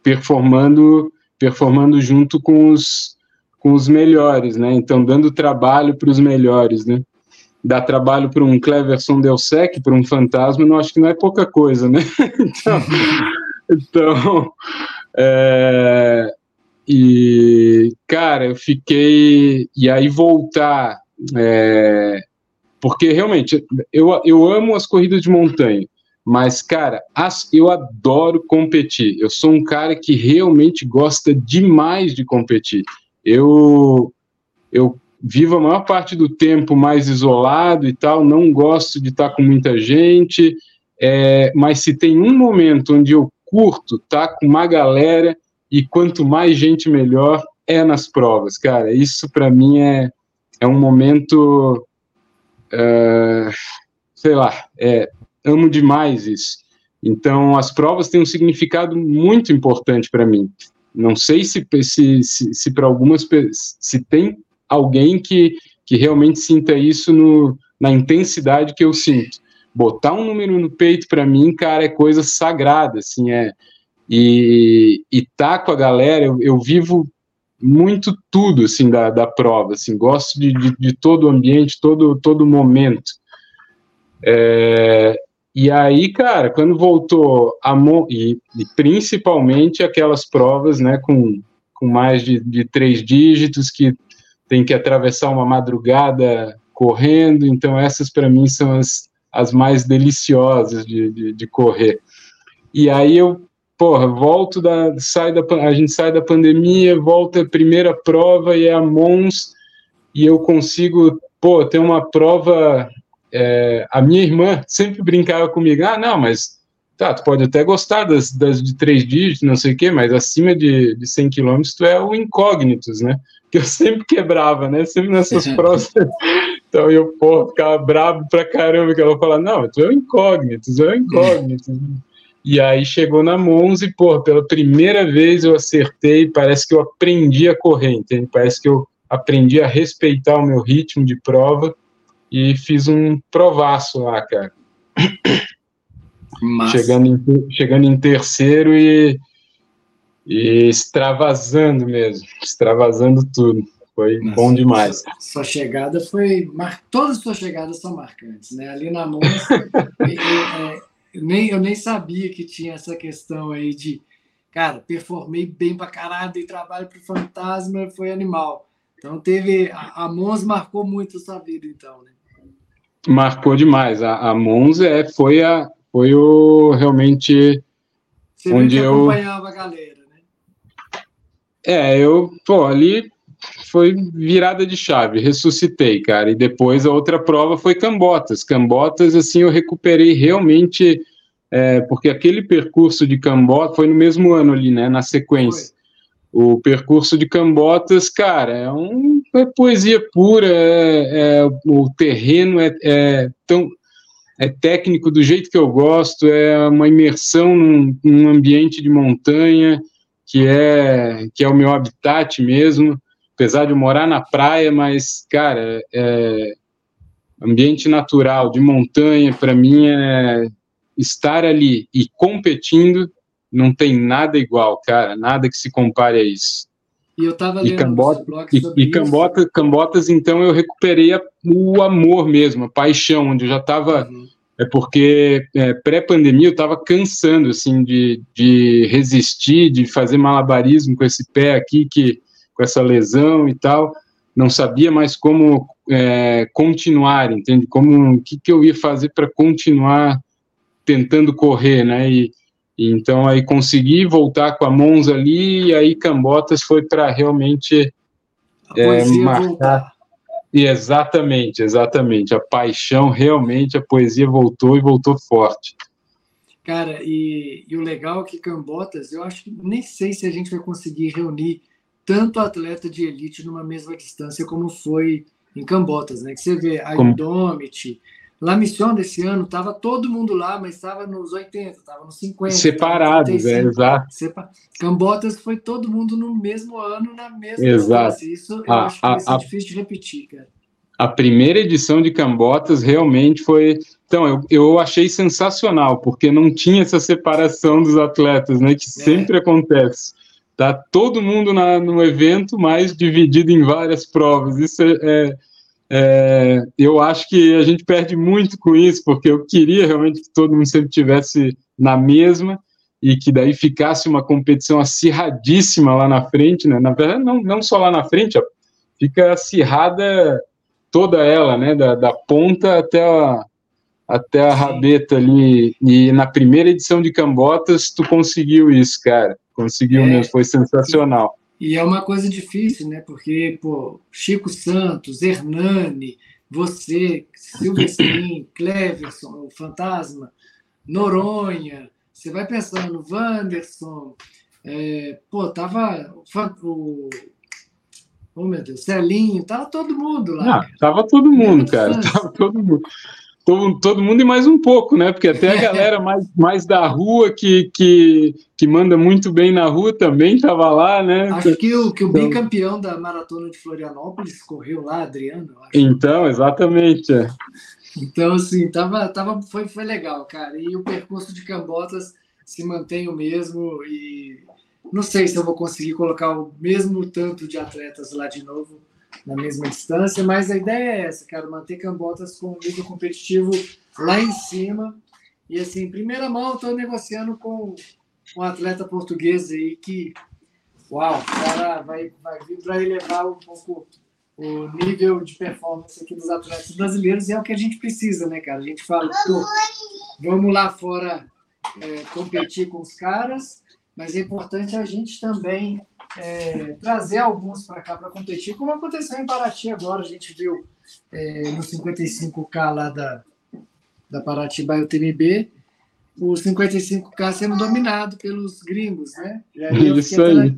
performando, performando junto com os, com os melhores, né? Então, dando trabalho para os melhores, né? Dar trabalho para um Cleverson Delsec, para um fantasma, não acho que não é pouca coisa, né? [laughs] então, então é, e, cara, eu fiquei. E aí voltar. É, porque realmente, eu, eu amo as corridas de montanha. Mas, cara, as, eu adoro competir. Eu sou um cara que realmente gosta demais de competir. Eu, eu vivo a maior parte do tempo mais isolado e tal, não gosto de estar com muita gente. É, mas se tem um momento onde eu curto estar tá com uma galera e quanto mais gente melhor é nas provas, cara. Isso para mim é, é um momento, uh, sei lá, é, amo demais isso. Então, as provas têm um significado muito importante para mim. Não sei se, se, se, se para algumas se tem alguém que, que realmente sinta isso no, na intensidade que eu sinto. Botar um número no peito para mim, cara, é coisa sagrada, assim, é e, e tá com a galera, eu, eu vivo muito tudo assim da, da prova, assim, gosto de, de, de todo o ambiente, todo todo momento. É, e aí, cara, quando voltou a e, e, principalmente aquelas provas, né, com, com mais de, de três dígitos que tem que atravessar uma madrugada correndo, então essas para mim são as, as mais deliciosas de, de, de correr. E aí eu porra, volto da, sai da, a gente sai da pandemia, volta a primeira prova e é a Mons, e eu consigo, pô, ter uma prova, é, a minha irmã sempre brincava comigo, ah, não, mas, tá, tu pode até gostar das, das de três dígitos, não sei o quê, mas acima de, de 100 quilômetros tu é o incógnitos, né, [laughs] que eu sempre quebrava, né, sempre nessas provas, [laughs] então eu, pô, ficava bravo pra caramba, que ela falava, não, tu é o incógnitos, é o incógnitos, e aí chegou na Monza e, pô, pela primeira vez eu acertei, parece que eu aprendi a correr, entende? Parece que eu aprendi a respeitar o meu ritmo de prova e fiz um provaço lá, cara. Chegando em, chegando em terceiro e, e extravasando mesmo, extravasando tudo. Foi Nossa, bom demais. Sua chegada foi. Mar... Todas as suas chegadas são marcantes, né? Ali na Monza, [laughs] é, nem, eu nem sabia que tinha essa questão aí de, cara, performei bem pra caralho, dei trabalho pro Fantasma, foi animal. Então teve. A, a Mons marcou muito a sua vida, então, né? Marcou demais. A, a Mons é, foi, a, foi o realmente. Você onde eu acompanhava a galera, né? É, eu, pô, ali foi virada de chave, ressuscitei, cara. E depois a outra prova foi Cambotas. Cambotas, assim, eu recuperei realmente, é, porque aquele percurso de Cambotas foi no mesmo ano ali, né, na sequência. O percurso de Cambotas, cara, é, um, é poesia pura, é, é, o terreno é, é, tão é técnico do jeito que eu gosto, é uma imersão num, num ambiente de montanha que é que é o meu habitat mesmo apesar de eu morar na praia, mas, cara, é, ambiente natural de montanha, para mim é estar ali e competindo, não tem nada igual, cara, nada que se compare a isso. E eu estava lendo Cambota, e, e Cambota, Cambotas, então eu recuperei a, o amor mesmo, a paixão, onde eu já estava. Uhum. É porque é, pré-pandemia eu estava cansando assim de, de resistir, de fazer malabarismo com esse pé aqui, que com essa lesão e tal. Não sabia mais como é, continuar, entende? Como o que, que eu ia fazer para continuar tentando correr, né? E, e, então aí consegui voltar com a Monza ali, e aí Cambotas foi para realmente é, marcar. E exatamente, exatamente. A paixão, realmente, a poesia voltou e voltou forte. Cara, e, e, o legal é que Cambotas, eu acho que nem sei se a gente vai conseguir reunir tanto atleta de elite numa mesma distância como foi em Cambotas, né? Que você vê a. Indomit, La Mission desse ano, estava todo mundo lá, mas estava nos 80, estava nos 50. Separados, é, exato. Sepa... Cambotas foi todo mundo no mesmo ano, na mesma Exato. Isso eu a, acho que vai ser a, difícil de repetir, cara. A primeira edição de Cambotas realmente foi. Então, eu, eu achei sensacional, porque não tinha essa separação dos atletas, né? Que é. sempre acontece. Tá todo mundo na, no evento, mas dividido em várias provas. Isso é, é é, eu acho que a gente perde muito com isso, porque eu queria realmente que todo mundo sempre tivesse na mesma e que daí ficasse uma competição acirradíssima lá na frente, né? Na verdade, não, não só lá na frente, ó, fica acirrada toda ela, né? Da, da ponta até a, até a rabeta ali. E na primeira edição de Cambotas, tu conseguiu isso, cara. Conseguiu é, mesmo, foi sensacional. E é uma coisa difícil, né? Porque, pô, Chico Santos, Hernani, você, Silvestrin, Cleverson, o Fantasma, Noronha, você vai pensando, Wanderson, é, pô, tava o, oh meu Deus, Celinho, tava todo mundo lá. Ah, tava todo mundo, cara, tava todo mundo todo, todo mundo e mais um pouco, né? Porque até a [laughs] galera mais, mais da rua que, que, que manda muito bem na rua também estava lá, né? Acho que o, que o então, bicampeão da maratona de Florianópolis correu lá, Adriano. Então, exatamente. É. Então, assim, tava, tava, foi, foi legal, cara. E o percurso de Cambotas se mantém o mesmo e não sei se eu vou conseguir colocar o mesmo tanto de atletas lá de novo na mesma distância, mas a ideia é essa, cara, manter Cambotas com o nível competitivo lá em cima. E assim, primeira mão, estou negociando com um atleta português aí que, uau, cara vai, vai vir para elevar um pouco o nível de performance aqui dos atletas brasileiros e é o que a gente precisa, né, cara? A gente fala, pô, vamos lá fora é, competir com os caras, mas é importante a gente também é, trazer alguns para cá para competir, como aconteceu em Paraty agora, a gente viu é, no 55K lá da, da Paraty Bio TMB, o 55K sendo dominado pelos gringos, né? E aí eu fiquei, até na,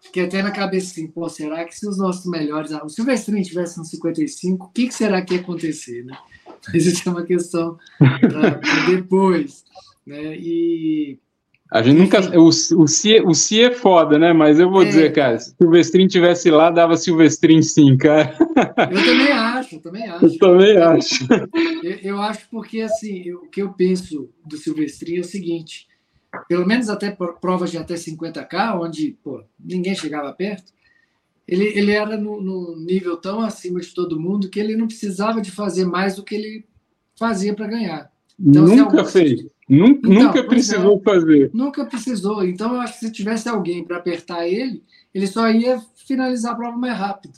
fiquei até na cabeça assim, pô, será que se os nossos melhores, o Silvestrinho tivesse no 55, o que, que será que ia acontecer, né? [laughs] Isso é uma questão para [laughs] depois, né? E a gente nunca. O, o, si, o si é foda, né? Mas eu vou é. dizer, cara, se o Silvestrin tivesse lá, dava Silvestrin sim, cara. Eu também acho, também acho. Eu também acho. Eu, eu acho porque, assim, o que eu penso do Silvestrin é o seguinte: pelo menos até provas de até 50K, onde pô, ninguém chegava perto, ele, ele era no, no nível tão acima de todo mundo que ele não precisava de fazer mais do que ele fazia para ganhar. Então, Nunca fez. Nunca, então, nunca precisou é, fazer. Nunca precisou. Então, eu acho que se tivesse alguém para apertar ele, ele só ia finalizar a prova mais rápido.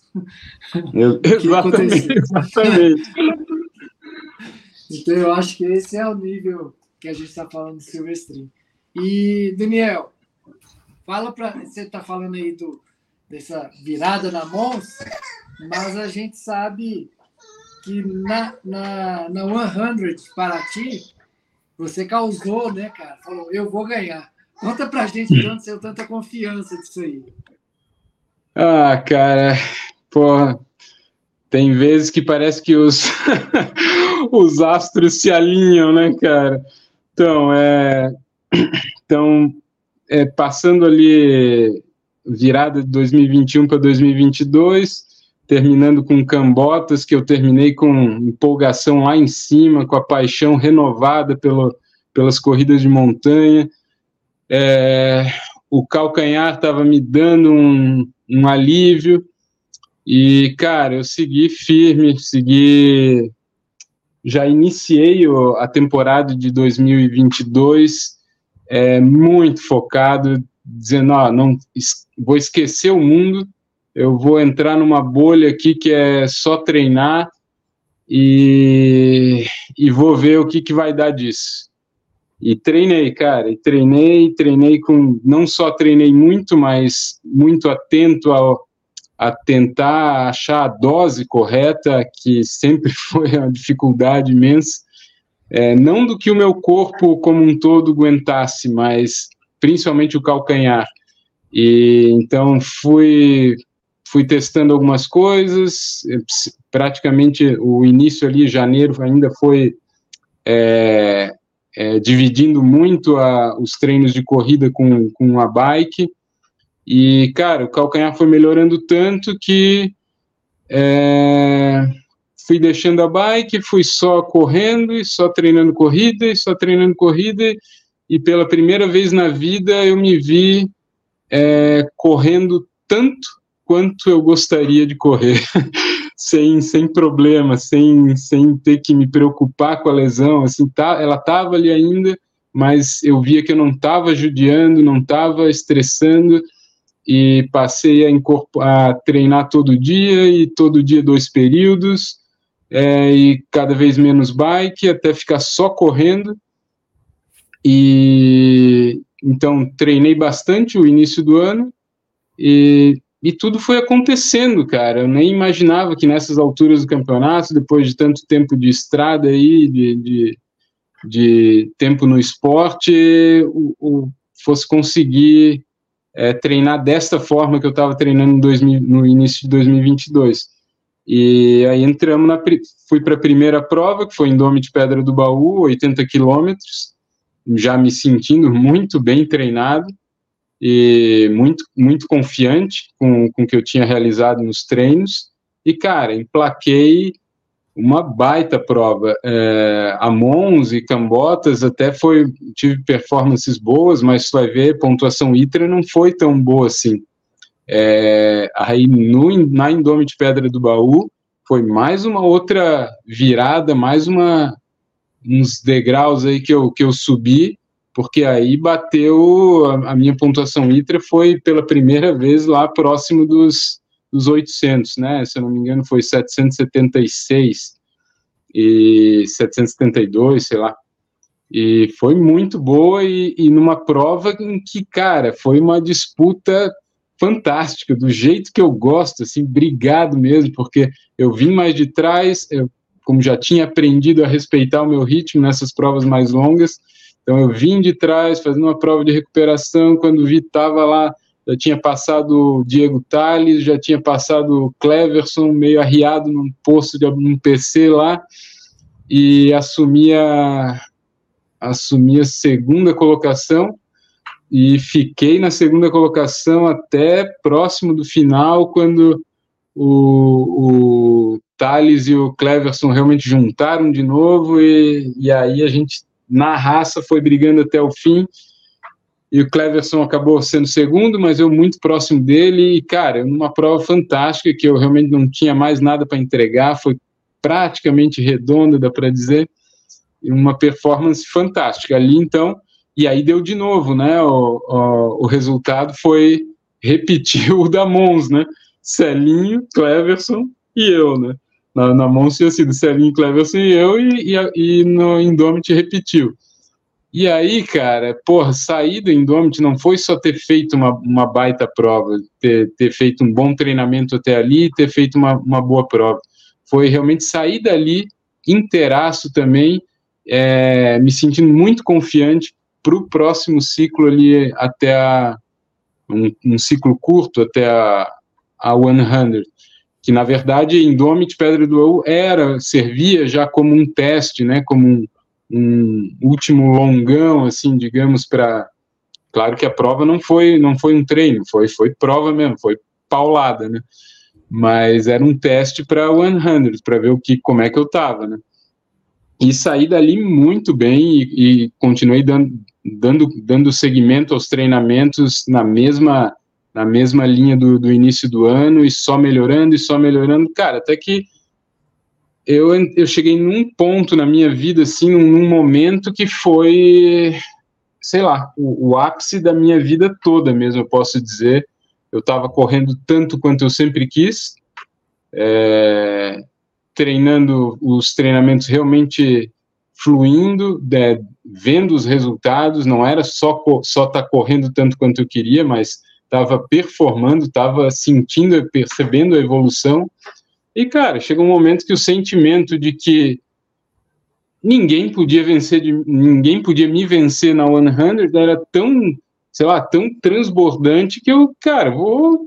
Eu, exatamente. exatamente. [laughs] então, eu acho que esse é o nível que a gente está falando de Silvestrin. E, Daniel, fala para. Você está falando aí do, dessa virada na Mons, mas a gente sabe que na, na, na 100 ti você causou, né, cara? Falou, eu vou ganhar. Conta pra gente de onde saiu tanta confiança disso aí. Ah, cara, porra, tem vezes que parece que os, [laughs] os astros se alinham, né, cara? Então, é, então é, passando ali virada de 2021 para 2022, terminando com Cambotas, que eu terminei com empolgação lá em cima, com a paixão renovada pelo, pelas corridas de montanha. É, o calcanhar estava me dando um, um alívio, e, cara, eu segui firme, segui. Já iniciei a temporada de 2022 é, muito focado, dizendo: não, vou esquecer o mundo, eu vou entrar numa bolha aqui que é só treinar e, e vou ver o que, que vai dar disso. E treinei, cara, e treinei, treinei com. Não só treinei muito, mas muito atento ao, a tentar achar a dose correta, que sempre [laughs] foi uma dificuldade imensa. É, não do que o meu corpo como um todo aguentasse, mas principalmente o calcanhar. E então fui fui testando algumas coisas, praticamente o início ali, janeiro, ainda foi é, é, dividindo muito a, os treinos de corrida com, com a bike, e, cara, o calcanhar foi melhorando tanto que é, fui deixando a bike, fui só correndo, e só treinando corrida, e só treinando corrida, e pela primeira vez na vida eu me vi correndo tanto quanto eu gostaria de correr, [laughs] sem, sem problema, sem, sem ter que me preocupar com a lesão, assim, tá, ela estava ali ainda, mas eu via que eu não estava judiando, não estava estressando, e passei a, a, treinar todo dia, e todo dia dois períodos, é, e cada vez menos bike, até ficar só correndo, e então treinei bastante o início do ano, e e tudo foi acontecendo, cara. Eu nem imaginava que nessas alturas do campeonato, depois de tanto tempo de estrada aí, de, de, de tempo no esporte, o, o fosse conseguir é, treinar desta forma que eu estava treinando 2000, no início de 2022. E aí entramos na fui para a primeira prova, que foi em Dome de Pedra do Baú, 80 quilômetros, já me sentindo muito bem treinado e muito, muito confiante com, com o que eu tinha realizado nos treinos. E, cara, emplaquei uma baita prova. É, a Mons e Cambotas até foi, tive performances boas, mas você vai ver, pontuação ITRA não foi tão boa assim. É, aí no, na Indome de Pedra do Baú foi mais uma outra virada, mais uma uns degraus aí que eu, que eu subi porque aí bateu a, minha pontuação ITRA foi pela primeira vez lá próximo dos, dos 800, né? Se eu não me engano, foi 776 e 772, sei lá. E foi muito boa e, e numa prova em que, cara, foi uma disputa fantástica, do jeito que eu gosto, assim, obrigado mesmo, porque eu vim mais de trás, eu, como já tinha aprendido a respeitar o meu ritmo nessas provas mais longas, então eu vim de trás, fazendo uma prova de recuperação, quando vi estava lá, já tinha passado o Diego Tales, já tinha passado o Cleverson, meio arriado num posto de um PC lá, e assumia assumi a segunda colocação. E fiquei na segunda colocação até próximo do final, quando o, o Thales e o Cleverson realmente juntaram de novo, e, e aí a gente na raça, foi brigando até o fim. E o Cleverson acabou sendo segundo, mas eu muito próximo dele. E, cara, numa prova fantástica, que eu realmente não tinha mais nada para entregar, foi praticamente redonda, dá para dizer. Uma performance fantástica. Ali, então, e aí deu de novo, né? O, o, o resultado foi repetir [laughs] o da Mons, né? Celinho, Cleverson e eu, né? Na, na mão tinha sido Celinho, Cleverson e eu, e, e, e no Indomit repetiu. E aí, cara, porra, sair do Indomit não foi só ter feito uma, uma baita prova, ter, ter feito um bom treinamento até ali, ter feito uma, uma boa prova. Foi realmente sair dali inteiraço também, é, me sentindo muito confiante para o próximo ciclo ali até a, um, um, ciclo curto até a, a 100 que na verdade Indomit Pedra do Ouro era, servia já como um teste, né, como um, um último longão, assim, digamos, para Claro que a prova não foi não foi um treino, foi foi prova mesmo, foi paulada, né? mas era um teste para 100, para ver o que, como é que eu estava, né? E saí dali muito bem e, e continuei dando, dando, dando seguimento aos treinamentos na mesma, na mesma linha do, do início do ano e só melhorando e só melhorando. Cara, até que eu, eu cheguei num ponto na minha vida, assim, num, momento que foi, sei lá, o, o, ápice da minha vida toda mesmo, eu posso dizer. Eu estava correndo tanto quanto eu sempre quis, é, treinando os treinamentos realmente fluindo, né, vendo os resultados, não era só só estar tá correndo tanto quanto eu queria, mas estava performando, estava sentindo, percebendo a evolução. E cara, chegou um momento que o sentimento de que ninguém podia vencer, de, ninguém podia me vencer na 100 era tão, sei lá, tão transbordante que eu, cara, vou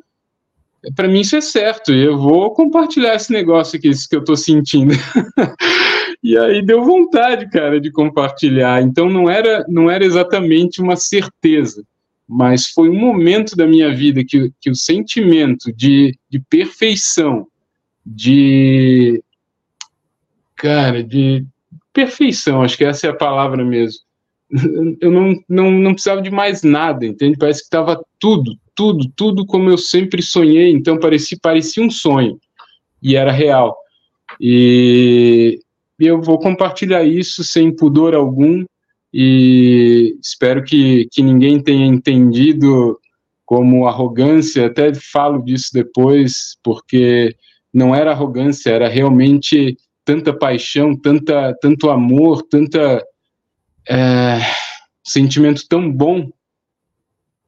para mim isso é certo, e eu vou compartilhar esse negócio aqui, isso que eu estou sentindo. [laughs] e aí deu vontade, cara, de compartilhar. Então não era, não era exatamente uma certeza, mas foi um momento da minha vida que, que o sentimento de, de perfeição, de. Cara, de perfeição, acho que essa é a palavra mesmo. Eu não, não, não precisava de mais nada, entende? Parece que estava tudo, tudo, tudo como eu sempre sonhei, então parecia, parecia um sonho, e era real. E eu vou compartilhar isso sem pudor algum, e espero que, que ninguém tenha entendido como arrogância, até falo disso depois, porque não era arrogância, era realmente tanta paixão, tanta, tanto amor, tanta é, sentimento tão bom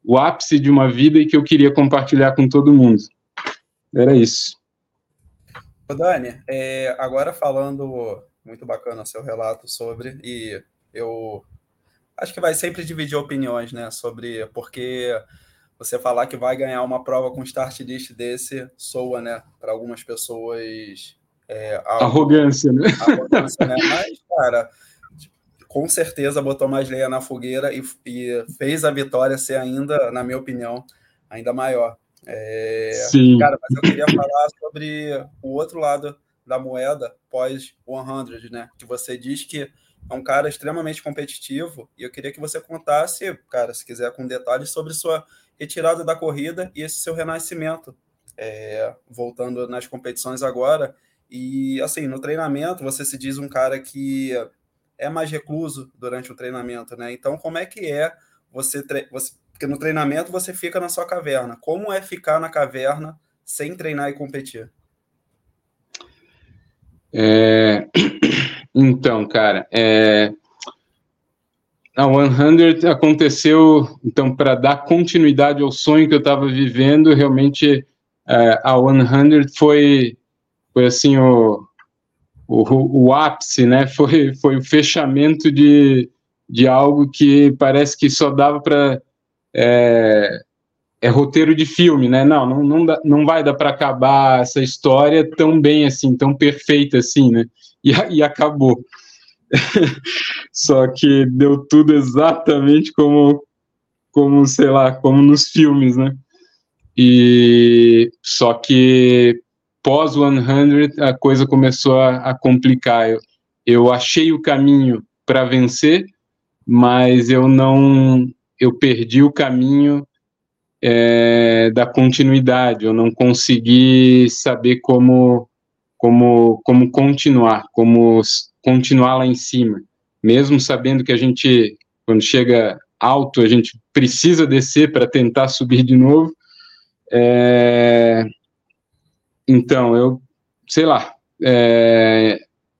o ápice de uma vida e que eu queria compartilhar com todo mundo. Era isso. Dani, é, agora falando muito bacana seu relato sobre, e eu acho que vai sempre dividir opiniões, né, sobre porque você falar que vai ganhar uma prova com start list desse soa, né, para algumas pessoas é, algo, arrogância, né? [laughs] Arrogância, né? Mas, cara, com certeza botou mais lenha na fogueira e, e, fez a vitória ser ainda, na minha opinião, ainda maior. É, Sim. Cara, mas eu queria falar sobre o outro lado da moeda pós 100, né? Que você diz que é um cara extremamente competitivo e eu queria que você contasse, cara, se quiser com detalhes sobre sua retirada da corrida e esse seu renascimento, é, voltando nas competições agora. E assim, no treinamento você se diz um cara que é mais recluso durante o treinamento, né? Então, como é que é você, tre... você... Porque no treinamento você fica na sua caverna. Como é ficar na caverna sem treinar e competir? É... Então, cara, é... a 100 aconteceu, então, para dar continuidade ao sonho que eu estava vivendo, realmente é, a 100 foi, foi assim, o, o, o ápice, né? [laughs] Foi, foi o fechamento de, de algo que parece que só dava para é, é, roteiro de filme, né? Não, não, não, dá, não vai dar para acabar essa história tão bem assim, tão perfeita assim, né? E, e acabou. [laughs] só que deu tudo exatamente como, como sei lá, como nos filmes, né? E só que pós 100 a coisa começou a, a complicar. Eu, eu achei o caminho para vencer, mas eu não, eu perdi o caminho é, da continuidade. Eu não consegui saber como, como, como continuar, como continuar lá em cima, mesmo sabendo que a gente, quando chega alto, a gente precisa descer para tentar subir de novo. É, então, eu, sei lá, é,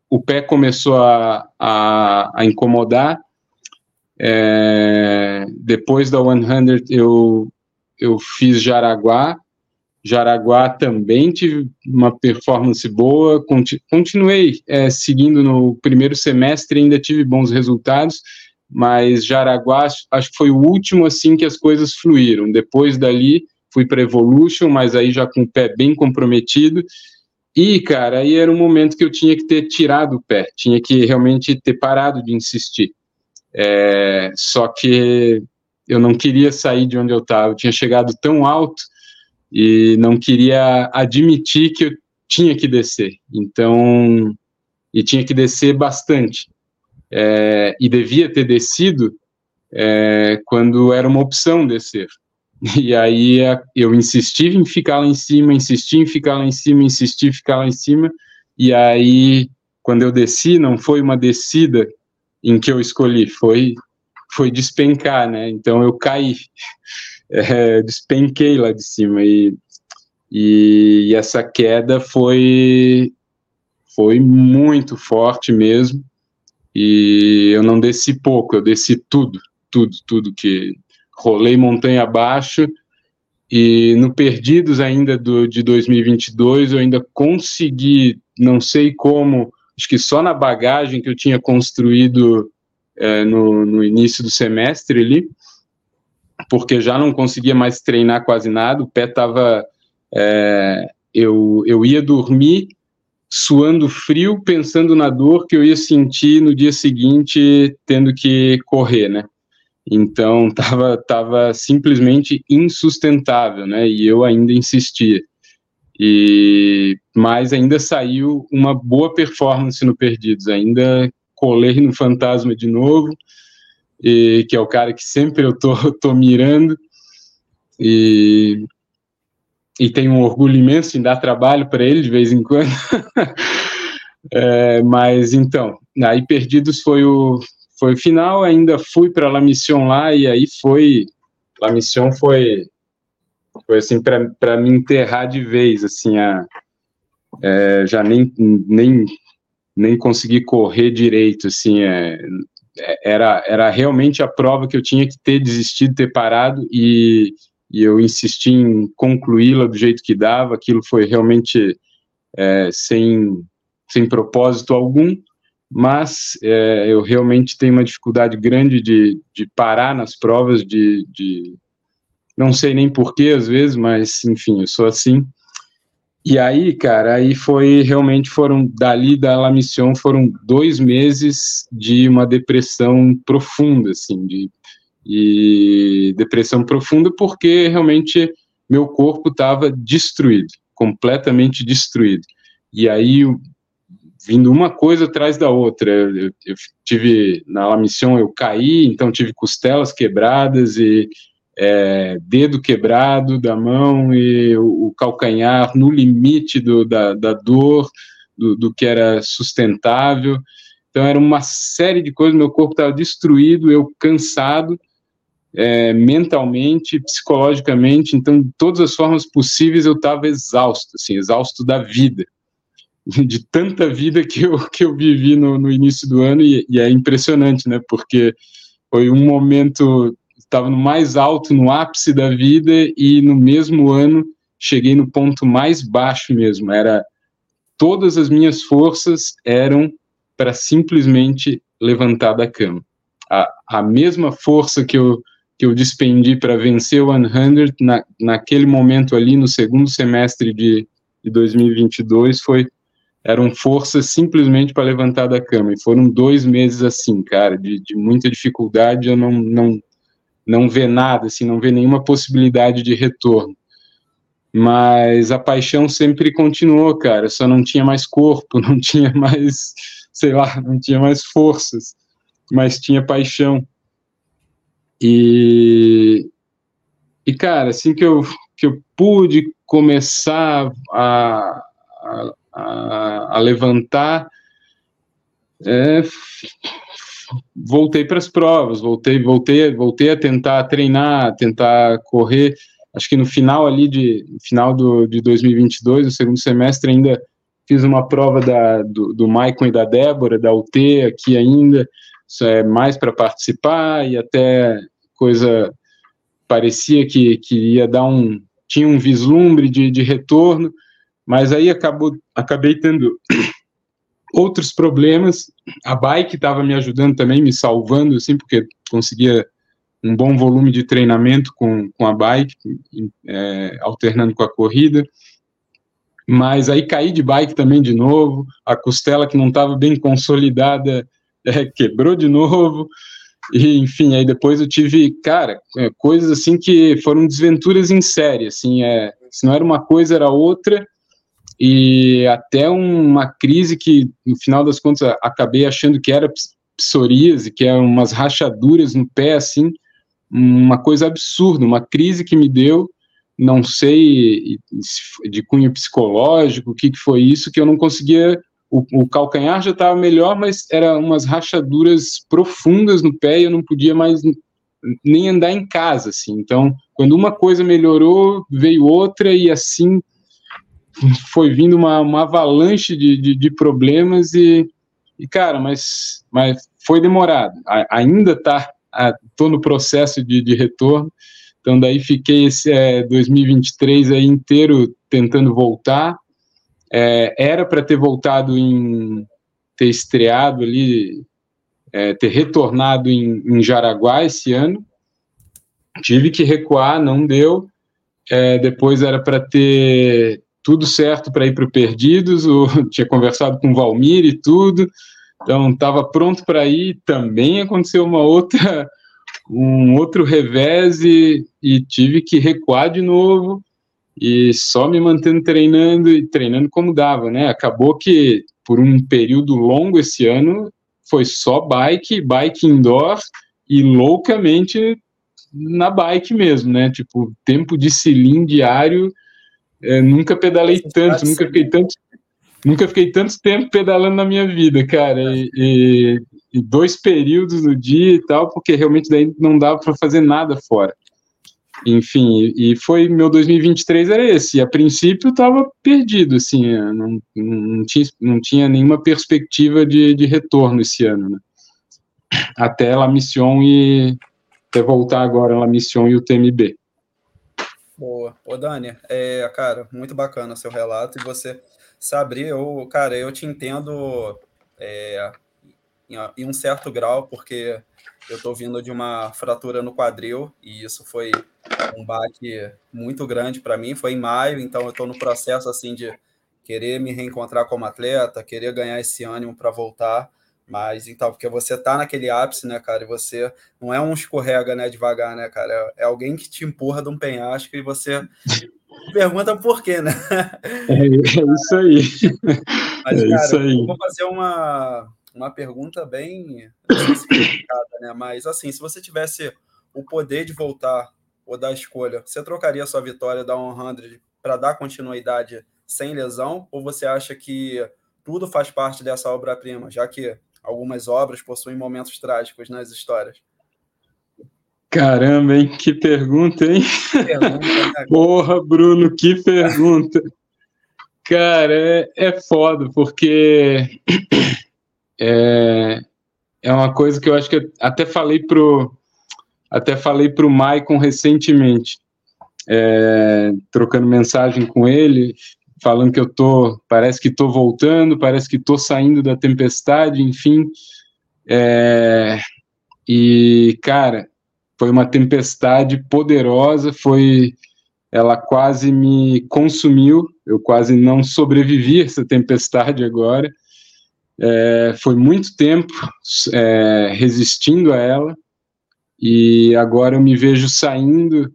o pé começou a, a, a incomodar. É, depois da 100, eu, eu fiz Jaraguá. Jaraguá também tive uma performance boa. Continuei é, seguindo no primeiro semestre, ainda tive bons resultados, mas Jaraguá acho que foi o último assim que as coisas fluíram. Depois dali fui para Evolution, mas aí já com o pé bem comprometido. E, cara, aí era um momento que eu tinha que ter tirado o pé, tinha que realmente ter parado de insistir. É, só que eu não queria sair de onde eu estava, eu tinha chegado tão alto e não queria admitir que eu tinha que descer. Então, e tinha que descer bastante. É, e devia ter descido é, quando era uma opção descer. E aí eu insisti em ficar lá em cima, insisti em ficar lá em cima, insisti em ficar lá em cima, e aí quando eu desci, não foi uma descida em que eu escolhi, foi foi despencar, né? Então eu caí, [laughs] é, despenquei lá de cima e, e, e essa queda foi foi muito forte mesmo. E eu não desci pouco, eu desci tudo, tudo, tudo que rolei montanha abaixo. E no Perdidos ainda do, de 2022 eu ainda consegui, não sei como, acho que só na bagagem que eu tinha construído é, no, no início do semestre ali, porque já não conseguia mais treinar quase nada, o pé estava. É, eu, eu ia dormir suando frio, pensando na dor que eu ia sentir no dia seguinte, tendo que correr, né? Então, [laughs] tava, tava simplesmente insustentável, né? E eu ainda insistia. E, mas ainda saiu uma boa performance no Perdidos, ainda colei no Fantasma de novo, e, que é o cara que sempre eu tô, [laughs] tô mirando, e, e tenho um orgulho imenso em dar trabalho para ele de vez em quando. [laughs] é, mas então, aí Perdidos foi o, foi o final, ainda fui para La Mission lá, e aí foi. La Mission foi foi assim para me enterrar de vez assim a é, já nem nem nem consegui correr direito assim é, era era realmente a prova que eu tinha que ter desistido ter parado e, e eu insisti em concluí-la do jeito que dava aquilo foi realmente é, sem sem propósito algum mas é, eu realmente tenho uma dificuldade grande de, de parar nas provas de, de não sei nem porquê às vezes, mas enfim, eu sou assim. E aí, cara, aí foi realmente foram dali da La Mission foram dois meses de uma depressão profunda, assim, de e depressão profunda porque realmente meu corpo estava destruído, completamente destruído. E aí vindo uma coisa atrás da outra. Eu, eu tive na La Mission eu caí, então tive costelas quebradas e é, dedo quebrado da mão e o, o calcanhar no limite do, da, da dor, do, do, que era sustentável. Então, era uma série de coisas. Meu corpo estava destruído, eu cansado, é, mentalmente, psicologicamente. Então, de todas as formas possíveis, eu estava exausto, assim, exausto da vida. [laughs] De tanta vida que eu, que eu vivi no, no início do ano, e, e é impressionante, né? Porque foi um momento estava no mais alto, no ápice da vida, e no mesmo ano cheguei no ponto mais baixo mesmo. Era todas as minhas forças eram para simplesmente levantar da cama. A, a mesma força que eu que eu despendi para vencer o 100 na, naquele momento ali no segundo semestre de, de 2022 foi eram forças simplesmente para levantar da cama e foram dois meses assim cara de, de muita dificuldade eu não não não vê nada, assim, não vê nenhuma possibilidade de retorno. Mas a paixão sempre continuou, cara, só não tinha mais corpo, [laughs] não tinha mais, sei lá, não tinha mais forças, mas tinha paixão. E, e cara, assim que eu, que eu pude começar a, a, a levantar, é, voltei para as provas, voltei, voltei, voltei a tentar treinar, tentar correr. Acho que no final ali de final do, de 2022, no segundo semestre, ainda fiz uma prova da, do, do Maicon e da Débora, da UT aqui ainda, isso é mais para participar e até coisa parecia que, que ia dar um tinha um vislumbre de, de retorno, mas aí acabou acabei tendo outros problemas. A bike estava me ajudando também, me salvando, assim, porque conseguia um bom volume de treinamento com, com a bike, é, alternando com a corrida. Mas aí caí de bike também de novo, a costela que não estava bem consolidada [laughs] é, quebrou de novo. E, enfim, aí depois eu tive, cara, é, coisas assim que foram desventuras em série, assim, é, se não era uma coisa, era outra, e até uma crise que, no final das contas, acabei achando que era psoríase, que eram umas rachaduras no pé, assim, uma coisa absurda, uma crise que me deu, não sei de cunho psicológico, o que, que foi isso, que eu não conseguia. O, o calcanhar já estava melhor, mas eram umas rachaduras profundas no pé e eu não podia mais nem andar em casa, assim. Então, quando uma coisa melhorou, veio outra e assim foi vindo uma, uma avalanche de, de, de problemas e, e, cara, mas, mas foi demorado. A, ainda tá, tô no processo de, de retorno, então daí fiquei esse é, 2023 aí inteiro tentando voltar. É, era para ter voltado em ter estreado ali, é, ter retornado em, em, Jaraguá esse ano. Tive que recuar, não deu. É, depois era para ter tudo certo para ir para o Perdidos, o, [laughs] tinha conversado com o Valmir e tudo, então estava pronto para ir. Também aconteceu uma outra [laughs] um outro revés e, e tive que recuar de novo e só me mantendo treinando e treinando como dava, né? Acabou que por um período longo esse ano foi só bike, bike indoor e loucamente na bike mesmo, né? Tipo, tempo de cilindro diário, é, nunca pedalei tanto, nunca fiquei tanto, nunca fiquei tanto tempo pedalando na minha vida, cara. E, e, e dois períodos no dia e tal, porque realmente daí não dava para fazer nada fora. Enfim, e foi meu 2023 era esse. E a princípio estava perdido, assim, não, não, tinha, não tinha nenhuma perspectiva de, de retorno esse ano, né? Até La Mission e até voltar agora La Mission e o TMB. Boa. Ô, Dani, é, cara, muito bacana seu relato e você sabe, eu, cara, eu te entendo é, em, um certo grau, porque eu estou vindo de uma fratura no quadril e isso foi um baque muito grande para mim. Foi em maio, então eu estou no processo assim de querer me reencontrar como atleta, querer ganhar esse ânimo para voltar. Mas então, porque você tá naquele ápice, né, cara, e você não é um escorrega, né, devagar, né, cara, é, é alguém que te empurra de um penhasco e você [laughs] pergunta por quê, né? É, é isso aí. [laughs] Mas, é cara, isso aí. eu vou fazer uma, uma pergunta bem complicada, né? Mas assim, se você tivesse o poder de voltar ou da escolha, você trocaria sua vitória da 100 para dar continuidade sem lesão? Ou você acha que tudo faz parte dessa obra-prima, já que algumas obras possuem momentos trágicos nas histórias? Caramba, hein? Que pergunta, hein? Pergunta, [laughs] né? Porra, Bruno, que pergunta. Cara, é, é foda, porque [clears throat] é, é uma coisa que eu acho que até falei pro até falei pro Maicon recentemente, é, trocando mensagem com ele, falando que eu tô, parece que tô voltando, parece que tô saindo da tempestade, enfim, é, e cara, foi uma tempestade poderosa, foi, ela quase me consumiu, eu quase não sobrevivi a essa tempestade agora, é, foi muito tempo é, resistindo a ela e agora eu me vejo saindo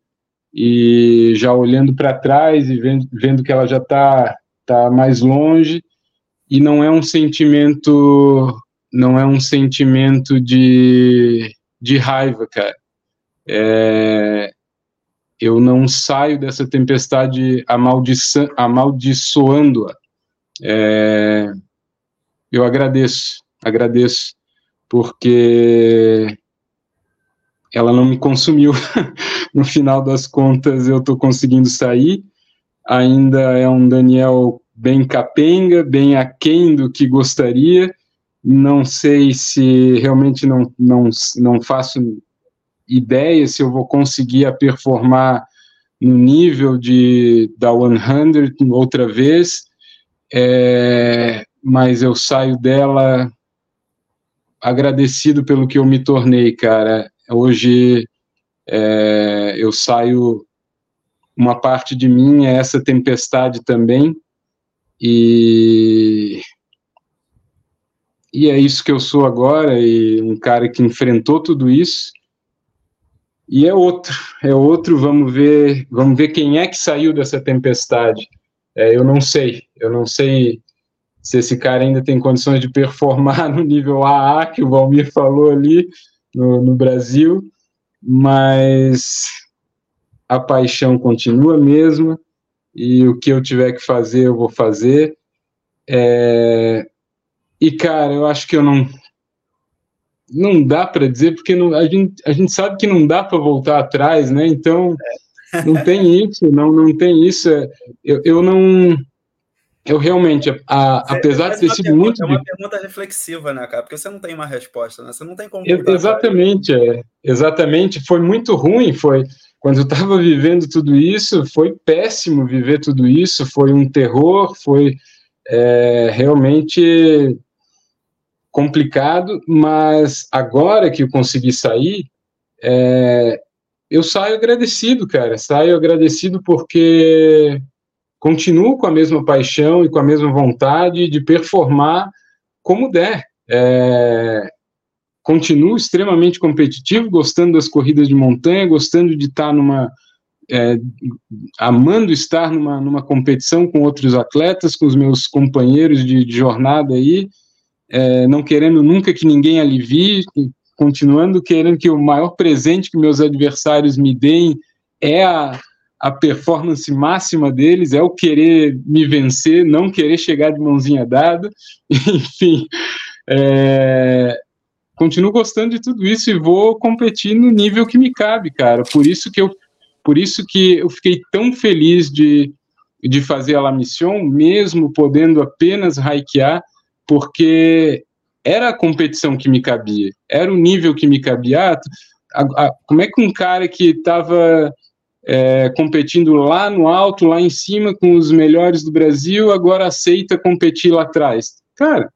e já olhando para trás e vendo, vendo que ela já está tá mais longe e não é um sentimento não é um sentimento de, de raiva, cara. É, eu não saio dessa tempestade amaldiçoando-a. É, eu agradeço, agradeço, porque ela não me consumiu. [laughs] no final das contas, eu estou conseguindo sair. Ainda é um Daniel bem capenga, bem aquém do que gostaria. Não sei se realmente não, não, não faço ideia se eu vou conseguir performar no nível de da 100 outra vez. É, mas eu saio dela agradecido pelo que eu me tornei, cara. Hoje é, eu saio, uma parte de mim é essa tempestade também, e e é isso que eu sou agora, e um cara que enfrentou tudo isso. E é outro, é outro, vamos ver, vamos ver quem é que saiu dessa tempestade. É, eu não sei, eu não sei se esse cara ainda tem condições de performar [laughs] no nível AA que o Valmir falou ali no, no Brasil, mas a paixão continua mesmo e o que eu tiver que fazer eu vou fazer. É, e, cara, eu acho que eu não. Não dá para dizer, porque não, a, gente, a gente sabe que não dá para voltar atrás, né? Então, não tem isso, não, não tem isso. É, eu, eu não. Eu realmente, a, apesar de ter sido pergunta, muito. É uma pergunta reflexiva, né, cara? Porque você não tem uma resposta, né? Você não tem como. Exatamente, é, exatamente. Foi muito ruim, foi. Quando eu estava vivendo tudo isso, foi péssimo viver tudo isso, foi um terror, foi é, realmente complicado, mas agora que eu consegui sair, é, eu saio agradecido, cara. Saio agradecido porque continuo com a mesma paixão e com a mesma vontade de performar como der. É, continuo extremamente competitivo, gostando das corridas de montanha, gostando de estar numa. É, amando estar numa, numa competição com outros atletas, com os meus companheiros de, de jornada aí é, não querendo nunca que ninguém alivie, continuando querendo que o maior presente que meus adversários me deem é a, a performance máxima deles, é o querer me vencer, não querer chegar de mãozinha dada, [laughs] enfim. É, continuo gostando de tudo isso e vou competir no nível que me cabe, cara. Por isso que eu, por isso que eu fiquei tão feliz de, de fazer a La Mission, mesmo podendo apenas raikear, porque era a competição que me cabia, era o nível que me cabia. Ah, a, a, como é que um cara que estava é, competindo lá no alto, lá em cima, com os melhores do Brasil, agora aceita competir lá atrás? Cara,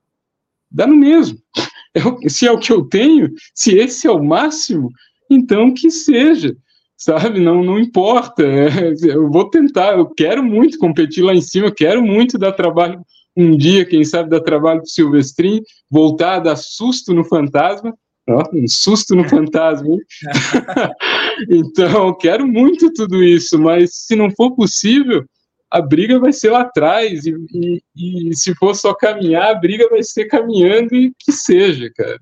dá no mesmo. [laughs] É, se é o que eu tenho, se esse é o máximo, então que seja sabe? Não, não importa. É, eu vou tentar, eu quero muito competir lá em cima, quero muito dar trabalho um dia, quem sabe, dar trabalho para o Silvestrin, voltar a dar susto no fantasma. Um susto no fantasma, [laughs] então, quero muito tudo isso, mas se não for possível, a briga vai ser lá atrás, e, e, e se for só caminhar, a briga vai ser caminhando e que seja, cara.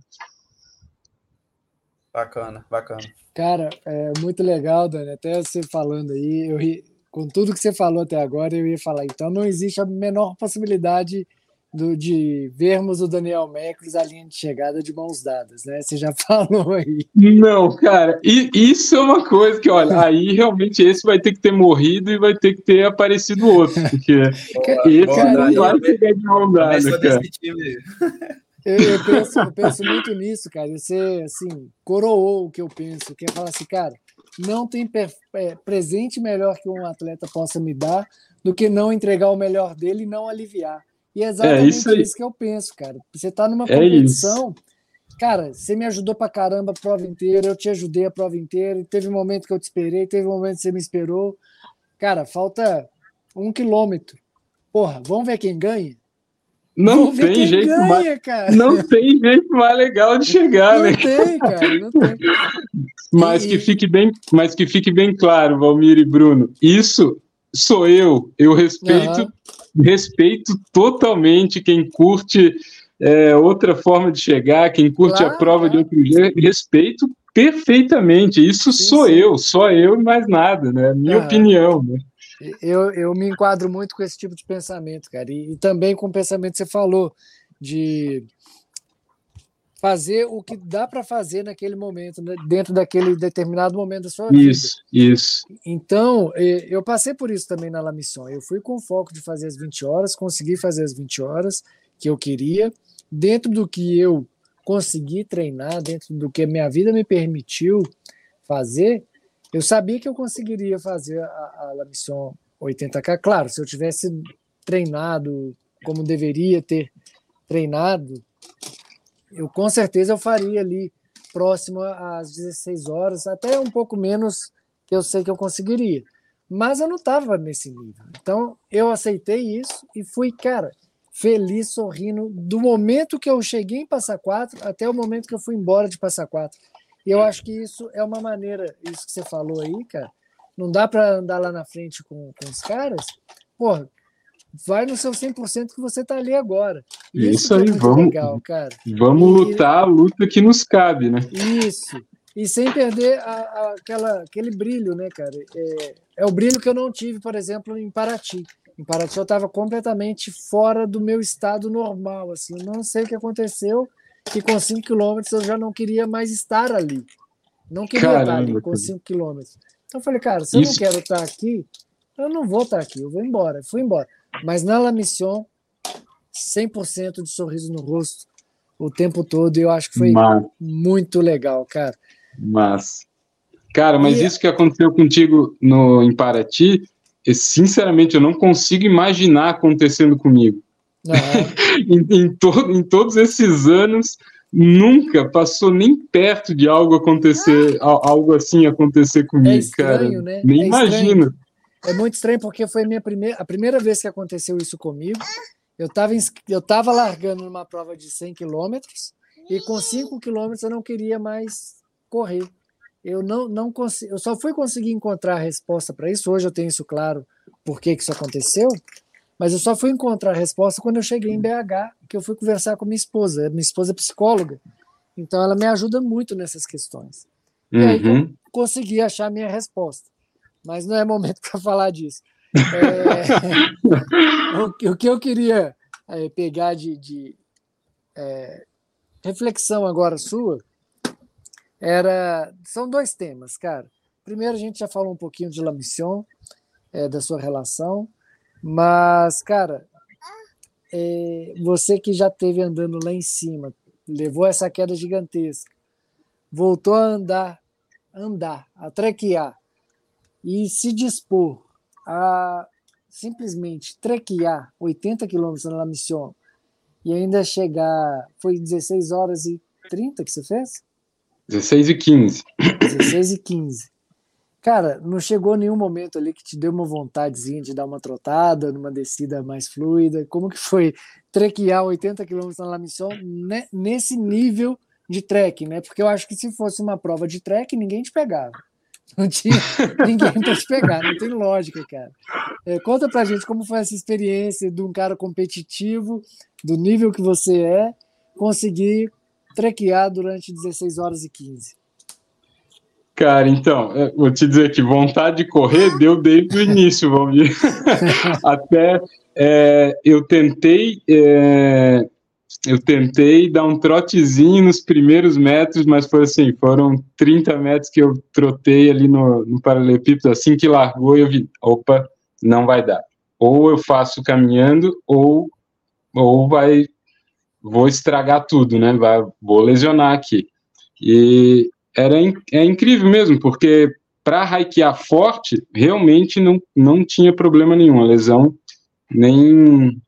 Bacana, bacana. Cara, é muito legal, Dani. Até você falando aí, eu ri, com tudo que você falou até agora, eu ia falar, então não existe a menor possibilidade do, de vermos o Daniel Mecros a linha de chegada de mãos dadas, né? Você já [laughs] falou aí. Não, cara, e, isso é uma coisa que, olha, aí realmente esse vai ter que ter morrido e vai ter que ter aparecido outro, porque [laughs] esse cara, não vai chegar de mão dada, cara. Eu, eu, penso, eu penso muito nisso, cara. Você, assim, coroou o que eu penso, que é falar assim, cara, não tem é, presente melhor que um atleta possa me dar do que não entregar o melhor dele e não aliviar. E é, é exatamente é isso, isso, que eu penso, cara. Você está numa é competição, isso. cara, você me ajudou pra caramba a prova inteira, eu te ajudei a prova inteira, teve um momento que eu te esperei, teve um momento que você me esperou. Cara, falta um quilômetro. Porra, vamos ver quem ganha? Não tem jeito ganha, mais, cara. não tem jeito mais legal de chegar, não né? Tem, cara, não tem. [laughs] Mas e... que fique bem, mas que fique bem claro, Valmir e Bruno, isso sou eu. Eu respeito, uhum. Respeito totalmente quem curte é, outra forma de chegar, quem curte claro, a prova de outro jeito, respeito perfeitamente. Isso sim, sou sim. eu, só eu e mais nada, né? Minha uhum. opinião, né? Eu, eu me enquadro muito com esse tipo de pensamento, cara. E, e também com o pensamento que você falou, de fazer o que dá para fazer naquele momento, né, dentro daquele determinado momento da sua vida. Isso, isso. Então, eu passei por isso também na La Mission. Eu fui com foco de fazer as 20 horas, consegui fazer as 20 horas que eu queria, dentro do que eu consegui treinar, dentro do que minha vida me permitiu fazer, eu sabia que eu conseguiria fazer a, a La Mission 80K. Claro, se eu tivesse treinado como deveria ter treinado, eu com certeza eu faria ali próximo às 16 horas, até um pouco menos que eu sei que eu conseguiria. Mas eu não estava nesse nível. Então eu aceitei isso e fui, cara, feliz, sorrindo, do momento que eu cheguei em Passa Quatro até o momento que eu fui embora de Passa Quatro. E eu acho que isso é uma maneira, isso que você falou aí, cara, não dá para andar lá na frente com, com os caras, porra, vai no seu 100% que você tá ali agora. Isso, isso é aí, é vamos, legal, cara. Vamos e, lutar a luta que nos cabe, né? Isso. E sem perder a, a, aquela, aquele brilho, né, cara? É, é o brilho que eu não tive, por exemplo, em Paraty. Em Paraty eu estava completamente fora do meu estado normal, assim, não sei o que aconteceu, que com 5 quilômetros eu já não queria mais estar ali. Não queria Caramba, estar ali com 5 quilômetros. Então eu falei, cara, se eu Isso. não quero estar aqui, eu não vou estar aqui, eu vou embora. Fui embora. Mas na La Mission, 100% de sorriso no rosto o tempo todo, e eu acho que foi mas, muito legal, cara. Mas, cara, mas e, isso que aconteceu contigo no, em Paraty, eu, sinceramente, eu não consigo imaginar acontecendo comigo. [laughs] em, em, to, em todos esses anos, nunca passou nem perto de algo acontecer, ah, algo assim acontecer comigo, é estranho, cara. Né? Nem é imagino. É muito estranho porque foi a minha primeira, a primeira vez que aconteceu isso comigo. Eu estava eu tava largando numa prova de 100 quilômetros e com 5 quilômetros eu não queria mais correr. Eu não, não consigo, eu só fui conseguir encontrar a resposta para isso. Hoje eu tenho isso claro por que, que isso aconteceu, mas eu só fui encontrar a resposta quando eu cheguei em BH, que eu fui conversar com minha esposa. Minha esposa é psicóloga, então ela me ajuda muito nessas questões. E uhum. aí eu consegui achar a minha resposta mas não é momento [laughs] para falar disso. É, [laughs] o, o, que eu queria é, pegar de, de é, reflexão agora sua era são dois temas, cara. Primeiro a gente já falou um pouquinho de La Mission, é, da sua relação, mas cara, é, você que já teve andando lá em cima, levou essa queda gigantesca, voltou a andar, andar, a trequear e se dispor a simplesmente trequear 80 quilômetros na missão e ainda chegar. Foi 16 horas e 30 que você fez? 16 e 15. 16 e 15. Cara, não chegou nenhum momento ali que te deu uma vontadezinha de dar uma trotada, numa descida mais fluida? Como que foi trequear 80 km na La Mission né, nesse nível de trek, né? Porque eu acho que se fosse uma prova de trek, ninguém te pegava. Não tinha ninguém para te pegar, não tem lógica, cara. É, conta pra gente como foi essa experiência de um cara competitivo, do nível que você é, conseguir trequear durante 16 horas e 15. Cara, então, é, vou te dizer que vontade de correr deu desde o início, vamos dizer. [laughs] Até é, eu tentei é, eu tentei dar um trotezinho nos primeiros metros, mas foi assim, foram 30 metros que eu trotei ali no, no paralelepípedo, assim que largou eu vi, opa, não vai dar. Ou eu faço caminhando, ou, ou vai, vou estragar tudo, né, vai, vou lesionar aqui. E era, é incrível mesmo, porque para hikear forte, realmente não, não tinha problema nenhum, a lesão nem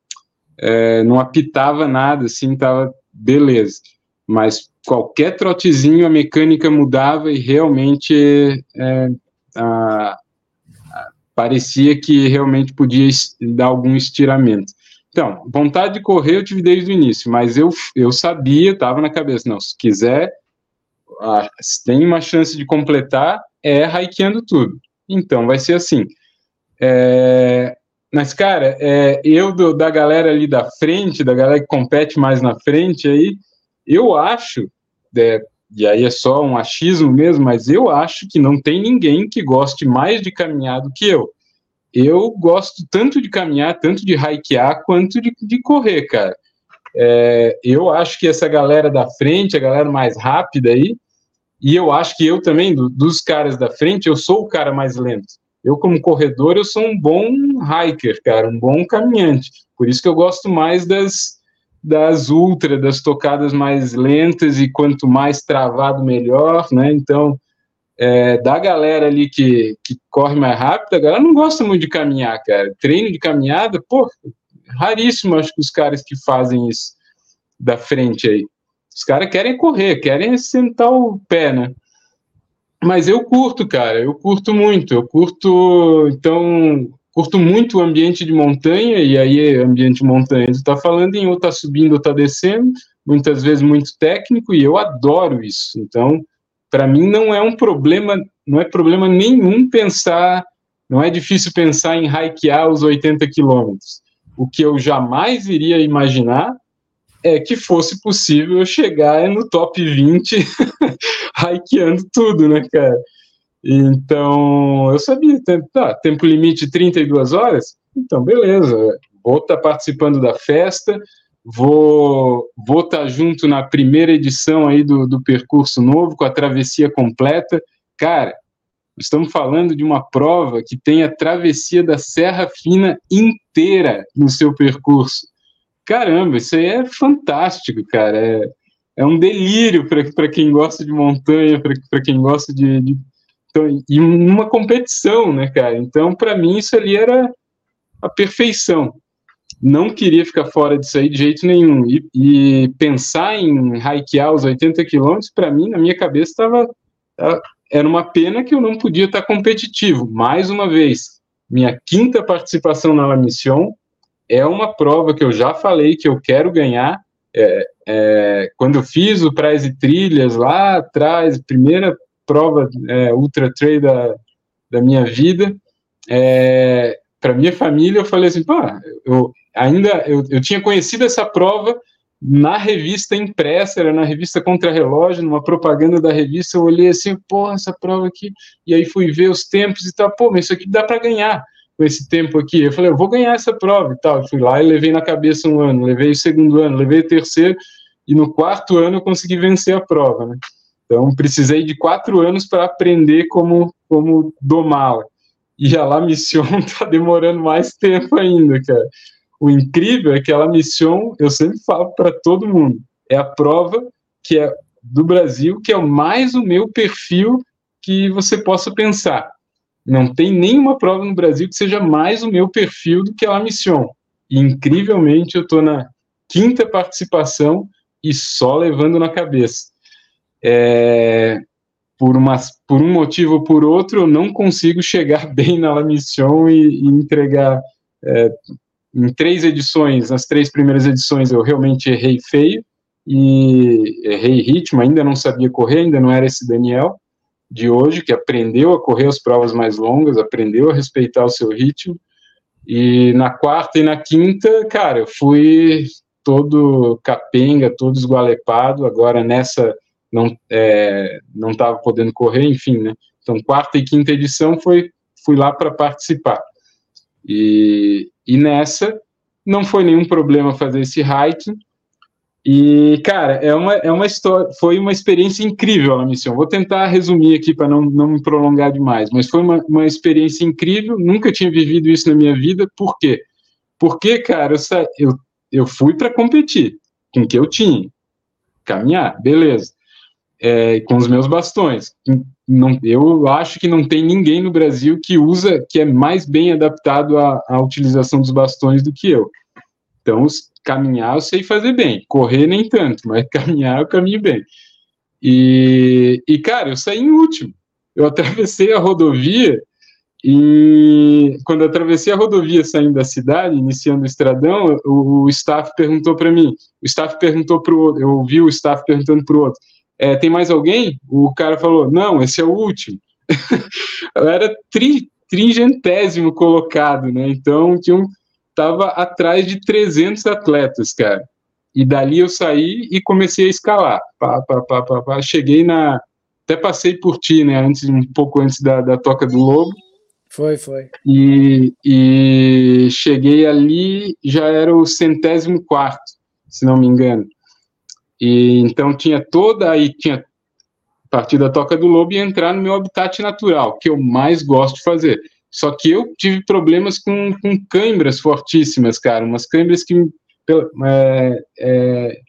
é, não apitava nada, assim, tava beleza. Mas qualquer trotezinho a mecânica mudava e realmente é, a, a, parecia que realmente podia dar algum estiramento. Então, vontade de correr eu tive desde o início, mas eu, eu sabia, estava na cabeça, não, se quiser, a, se tem uma chance de completar, é hikeando tudo. Então, vai ser assim. É, mas, cara, é, eu do, da galera ali da frente, da galera que compete mais na frente aí, eu acho, é, e aí é só um achismo mesmo, mas eu acho que não tem ninguém que goste mais de caminhar do que eu. Eu gosto tanto de caminhar, tanto de hikear, quanto de, de correr, cara. É, eu acho que essa galera da frente, a galera mais rápida aí, e eu acho que eu também, do, dos caras da frente, eu sou o cara mais lento. Eu, como corredor, eu sou um bom hiker, cara, um bom caminhante. Por isso que eu gosto mais das, das ultra, das tocadas mais lentas e quanto mais travado, melhor, né? Então, é, da galera ali que, que corre mais rápido, a galera não gosta muito de caminhar, cara. Treino de caminhada, pô, raríssimo acho que os caras que fazem isso da frente aí. Os caras querem correr, querem sentar o pé, né? Mas eu curto, cara, eu curto muito. Eu curto, então, curto muito o ambiente de montanha, e aí ambiente de montanha, tu tá falando em ou tá subindo ou tá descendo, muitas vezes muito técnico, e eu adoro isso. Então, para mim não é um problema, não é problema nenhum pensar, não é difícil pensar em hikear os 80 quilômetros. O que eu jamais iria imaginar é que fosse possível chegar no top 20 [laughs] hikeando tudo, né, cara? Então, eu sabia, tá, tempo limite 32 horas, então beleza, vou estar tá participando da festa, vou vou estar tá junto na primeira edição aí do, do percurso novo, com a travessia completa. Cara, estamos falando de uma prova que tem a travessia da Serra Fina inteira no seu percurso. Caramba, isso aí é fantástico, cara. É, é um delírio para quem gosta de montanha, para quem gosta de, de então, e uma competição, né, cara? Então, para mim, isso ali era a perfeição. Não queria ficar fora disso aí de jeito nenhum. E, e pensar em hikear os 80 quilômetros, para mim, na minha cabeça, estava. Era uma pena que eu não podia estar competitivo. Mais uma vez, minha quinta participação na La Mission é uma prova que eu já falei que eu quero ganhar. É, é, quando eu fiz o Praia e Trilhas lá atrás, primeira prova é, ultra trail da, da minha vida. É, para minha família, eu falei assim, pô, eu ainda eu, eu tinha conhecido essa prova na revista impressa, era na revista Contra-Relógio, numa propaganda da revista, eu olhei assim, pô, essa prova aqui, e aí fui ver os tempos e tal, pô, mas isso aqui dá para ganhar com esse tempo aqui. Eu falei, eu vou ganhar essa prova e tal. Fui lá e levei na cabeça um ano, levei o segundo ano, levei o terceiro, e no quarto ano eu consegui vencer a prova, né? Então, precisei de quatro anos para aprender como, como domá-la. E a La Mission está [laughs] demorando mais tempo ainda, cara. O incrível é que a La Mission, eu sempre falo para todo mundo, é a prova que é do Brasil, que é mais o meu perfil que você possa pensar. Não tem nenhuma prova no Brasil que seja mais o meu perfil do que a La Mission. E, incrivelmente, eu estou na quinta participação e só levando na cabeça é, por, uma, por um motivo ou por outro, eu não consigo chegar [laughs] bem na La Mission e, e entregar. É, em três edições, nas três primeiras edições, eu realmente errei feio e errei ritmo, ainda não sabia correr, ainda não era esse Daniel de hoje, que aprendeu a correr as provas mais longas, aprendeu a respeitar o seu ritmo. E na quarta e na quinta, cara, eu fui todo capenga, todo esgualepado. Agora nessa não é, não estava podendo correr, enfim, né? Então, quarta e quinta edição foi fui lá para participar. E, e nessa não foi nenhum problema fazer esse hiking. E, cara, é uma, é uma história, foi uma experiência incrível a missão. Vou tentar resumir aqui para não, não me prolongar demais, mas foi uma, uma experiência incrível. Nunca tinha vivido isso na minha vida. Por quê? Porque, cara, eu, eu, eu fui para competir com o que eu tinha. Caminhar, beleza é, com os meus bastões. Não, eu acho que não tem ninguém no Brasil que usa, que é mais bem adaptado à, à utilização dos bastões do que eu. Então, caminhar eu sei fazer bem, correr nem tanto, mas [laughs] caminhar eu caminho bem. E, e cara, eu saí em último. Eu atravessei a rodovia e quando atravessei a rodovia saindo da cidade, iniciando o estradão, o, o staff perguntou para mim, o staff perguntou para o outro, eu ouvi o staff perguntando para o outro, é, tem mais alguém? O cara falou, não, esse é o último. [laughs] eu era tri, trigentésimo colocado, né? Então, tinha um, tava atrás de 300 atletas, cara. E dali eu saí e comecei a escalar. Pá, pá, pá, pá, pá. Cheguei na. Até passei por ti, né? Antes, um pouco antes da, da Toca do Lobo. Foi, foi. E, e cheguei ali, já era o centésimo quarto, se não me engano. E então tinha toda aí tinha partir da toca do lobo e entrar no meu habitat natural, que eu mais gosto de fazer. Só que eu tive problemas com, com câimbras fortíssimas, cara, umas câimbras que é, é,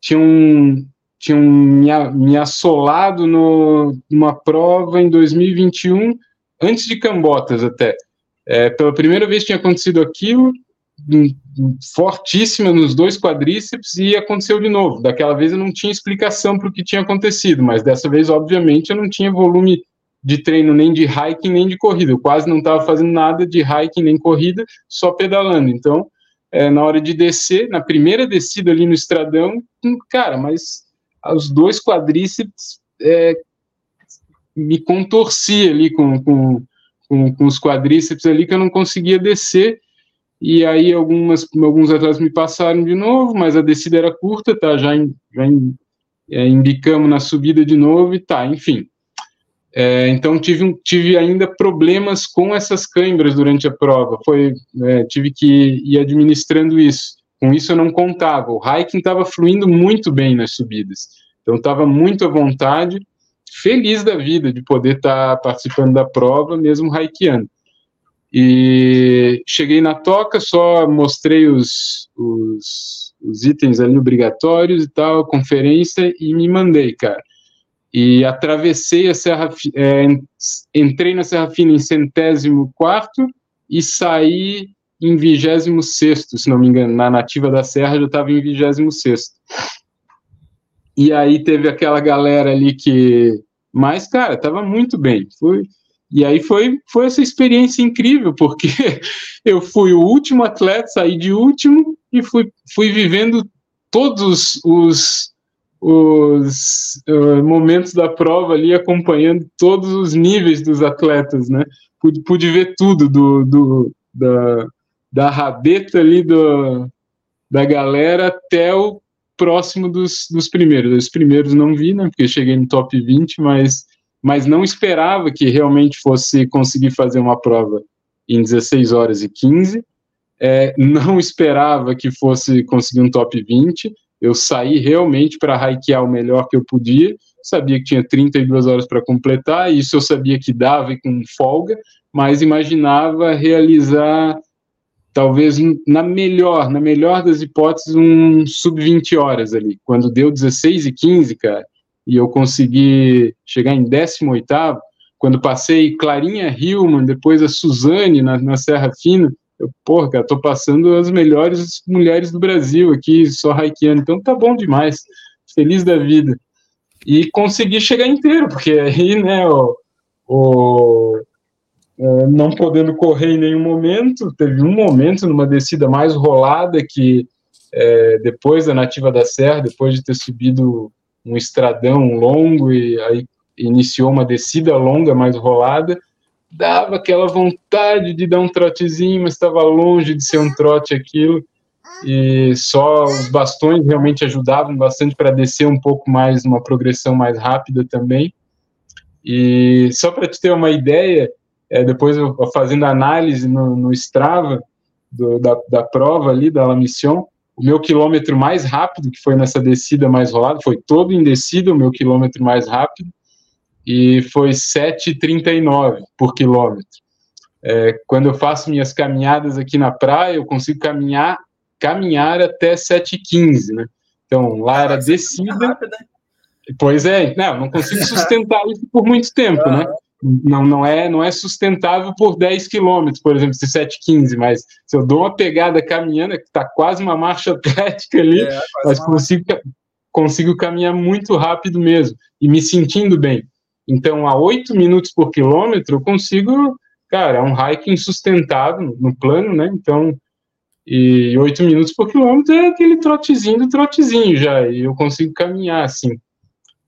tinham, tinham me, me assolado no, numa prova em 2021, antes de Cambotas até. É, pela primeira vez tinha acontecido aquilo, fortíssima nos dois quadríceps e aconteceu de novo. Daquela vez eu não tinha explicação para o que tinha acontecido, mas dessa vez, obviamente, eu não tinha volume de treino nem de hiking nem de corrida. Eu quase não estava fazendo nada de hiking nem corrida, só pedalando. Então, é, na hora de descer, na primeira descida ali no estradão, hum, cara, mas os dois quadríceps é, me contorcia ali com, com, com, com, os quadríceps ali que eu não conseguia descer. E aí algumas, alguns atletas me passaram de novo, mas a descida era curta, tá? Já, já é, embicamos na subida de novo e tá, enfim. É, então tive, tive ainda problemas com essas câimbras durante a prova. Foi, é, tive que ir administrando isso. Com isso eu não contava. O hiking estava fluindo muito bem nas subidas. Então estava muito à vontade, feliz da vida de poder estar tá participando da prova, mesmo hikeando. E cheguei na toca, só mostrei os, os, os itens ali obrigatórios e tal, conferência, e me mandei, cara e atravessei a Serra, é, entrei na Serra Fina em centésimo quarto e saí em vigésimo sexto, se não me engano, na nativa da Serra já estava em vigésimo sexto. E aí teve aquela galera ali que, mas cara, estava muito bem. Foi e aí foi foi essa experiência incrível porque [laughs] eu fui o último atleta, saí de último e fui fui vivendo todos os os uh, momentos da prova ali, acompanhando todos os níveis dos atletas, né? Pude, pude ver tudo do, do da, da rabeta ali do, da galera até o próximo dos, dos primeiros. Os primeiros não vi, né? Porque cheguei no top 20, mas, mas não esperava que realmente fosse conseguir fazer uma prova em 16 horas e 15. É, não esperava que fosse conseguir um top 20 eu saí realmente para hikear o melhor que eu podia, sabia que tinha 32 horas para completar, isso eu sabia que dava e com folga, mas imaginava realizar talvez na melhor, na melhor das hipóteses, um sub 20 horas ali. Quando deu 16 e 15, cara, e eu consegui chegar em 18 quando passei Clarinha Hillman, depois a Suzane na, na Serra Fina, eu, porra, cara, tô passando as melhores mulheres do Brasil aqui, só hikeando, então tá bom demais, feliz da vida. E consegui chegar inteiro, porque aí, né, o, o é, não podendo correr em nenhum momento, teve um momento numa descida mais rolada que é, depois da Nativa da Serra, depois de ter subido um estradão longo e aí iniciou uma descida longa mais rolada, dava aquela vontade de dar um trotezinho, mas estava longe de ser um trote aquilo. E só os bastões realmente ajudavam bastante para descer um pouco mais, uma progressão mais rápida também. E só para te ter uma ideia, é, depois eu fazendo análise no, no Strava do, da, da prova ali, da La Mission, o meu quilômetro mais rápido, que foi nessa descida mais rolada, foi todo em descida, o meu quilômetro mais rápido, e foi 7,39 por quilômetro. É, quando eu faço minhas caminhadas aqui na praia, eu consigo caminhar, caminhar até 7,15, né? Então, lá era descida. Pois é, não, não consigo sustentar isso por muito tempo, né? Não, não, é, não é sustentável por 10 quilômetros, por exemplo, se 7,15, mas se eu dou uma pegada caminhando, que está quase uma marcha [laughs] atlética ali, é, mas consigo, consigo caminhar muito rápido mesmo, e me sentindo bem. Então, a 8 minutos por quilômetro, eu consigo, cara, é um hiking sustentável no plano, né? Então, e 8 minutos por quilômetro é aquele trotezinho do trotezinho já, e eu consigo caminhar assim.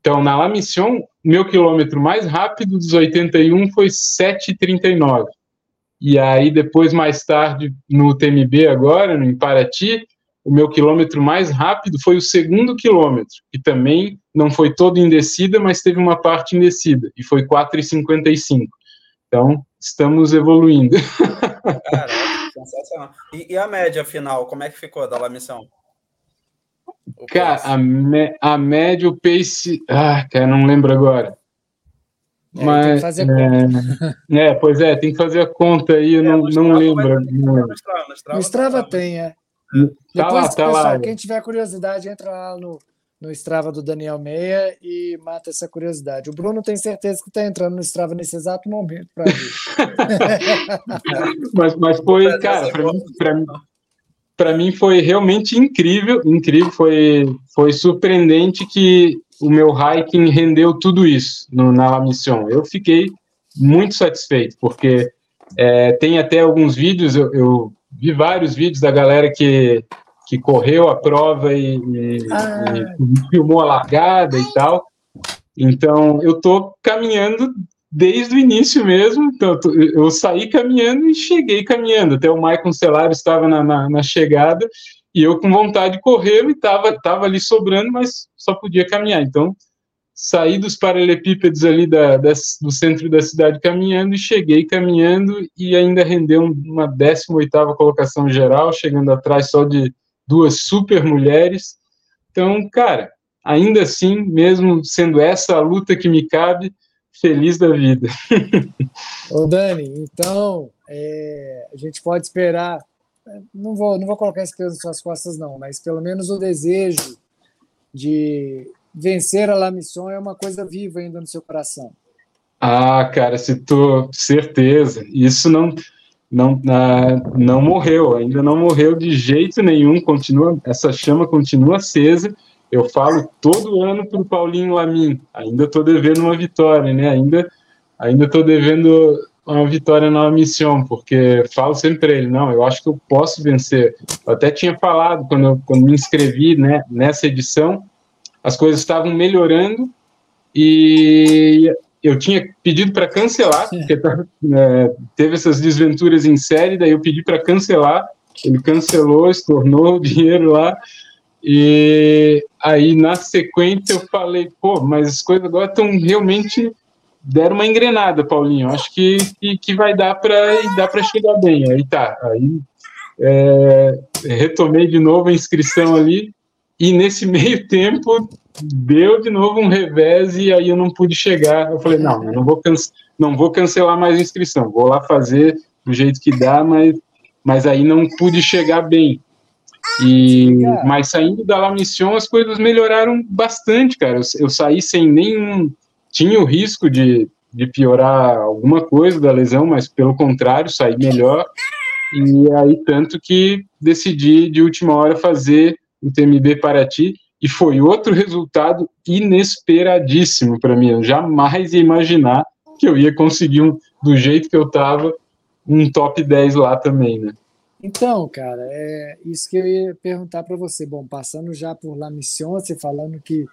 Então, na La Mission, meu quilômetro mais rápido dos 81 foi 7,39. E aí, depois, mais tarde, no TMB agora, no Paraty, o meu quilômetro mais rápido foi o segundo quilômetro, que também não foi todo em descida, mas teve uma parte em descida, e foi 4,55. Então, estamos evoluindo. [laughs] Caraca, sensacional. E, e, a média final, como é que ficou da missão? Cara, a, me, a média, o pace. Ah, cara, não lembro agora. É, mas, tem que fazer é, conta. É, pois é, tem que fazer a conta aí, eu é, não, não lembro. No Strava, no Strava tem, é. Tá Depois, lá, tá pessoal, lá. quem tiver curiosidade, entra lá no, no Strava do Daniel Meia e mata essa curiosidade. O Bruno tem certeza que está entrando no Strava nesse exato momento para ver. [laughs] mas, mas foi, cara, para mim, pra mim, pra mim foi realmente incrível, incrível, foi, foi surpreendente que o meu hiking rendeu tudo isso no, na La Mission. Eu fiquei muito satisfeito, porque é, tem até alguns vídeos, eu, eu, vi vários vídeos da galera que, que correu a prova e, e, ah. e filmou a largada e tal. Então, eu estou caminhando desde o início mesmo. Então, eu saí caminhando e cheguei caminhando. Até o Maicon Celaro estava na, na, na, chegada e eu com vontade de correr e estava tava ali sobrando, mas só podia caminhar. Então, saí dos paralelepípedos ali da, da, do centro da cidade caminhando e cheguei caminhando e ainda rendeu uma 18ª colocação geral, chegando atrás só de duas super mulheres. Então, cara, ainda assim, mesmo sendo essa a luta que me cabe, feliz da vida. [laughs] Ô Dani, então é, a gente pode esperar, não vou, não vou colocar esse peso nas suas costas não, mas pelo menos o desejo de vencer a La Mission é uma coisa viva ainda no seu coração. Ah, cara, se tu certeza, isso não não ah, não morreu, ainda não morreu de jeito nenhum, continua essa chama continua acesa. Eu falo todo ano para o Paulinho Lamin, ainda estou devendo uma vitória, né? Ainda ainda estou devendo uma vitória na missão, porque falo sempre para ele, não, eu acho que eu posso vencer. Eu até tinha falado quando eu, quando me inscrevi, né, nessa edição, as coisas estavam melhorando e eu tinha pedido para cancelar, porque é, teve essas desventuras em série, daí eu pedi para cancelar, ele cancelou, estornou o dinheiro lá, e aí na sequência eu falei, pô, mas as coisas agora estão realmente deram uma engrenada, Paulinho, acho que, que, que vai dar para dar para chegar bem, aí tá, aí é, retomei de novo a inscrição ali, e nesse [laughs] meio tempo deu de novo um revés e aí eu não pude chegar. Eu falei, não, eu não vou, não vou cancelar mais a inscrição, vou lá fazer do jeito que dá, mas, mas aí não pude chegar bem. E, mas saindo da La Mission, as coisas melhoraram bastante, cara. Eu, eu saí sem nenhum. Tinha o risco de, de piorar alguma coisa da lesão, mas pelo contrário, saí melhor. E aí, tanto que decidi de última hora fazer o TMB Paraty, e foi outro resultado inesperadíssimo para mim. Eu jamais ia imaginar que eu ia conseguir, um, do jeito que eu estava, um top 10 lá também, né? Então, cara, é isso que eu ia perguntar para você. Bom, passando já por La Mission, você falando que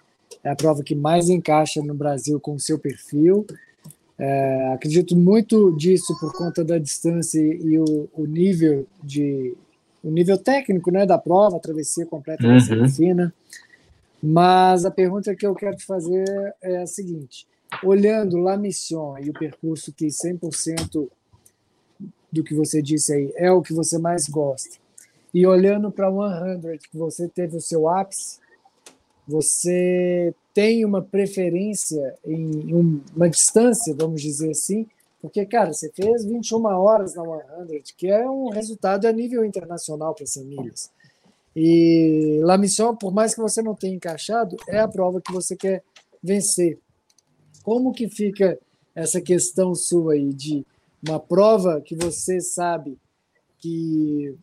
é a prova que mais encaixa no Brasil com o seu perfil. É, acredito muito disso por conta da distância e o, o nível de o nível técnico né, da prova, a travessia completa uhum. da semifina. Mas a pergunta que eu quero te fazer é a seguinte: olhando La Mission e o percurso que 100% do que você disse aí é o que você mais gosta, e olhando para 100, que você teve o seu ápice, você tem uma preferência em uma distância, vamos dizer assim, porque, cara, você fez 21 horas na 100, que é um resultado a nível internacional para 100 milhas. E La Mission, por mais que você não tenha encaixado, é a prova que você quer vencer. Como que fica essa questão sua aí de uma prova que você sabe que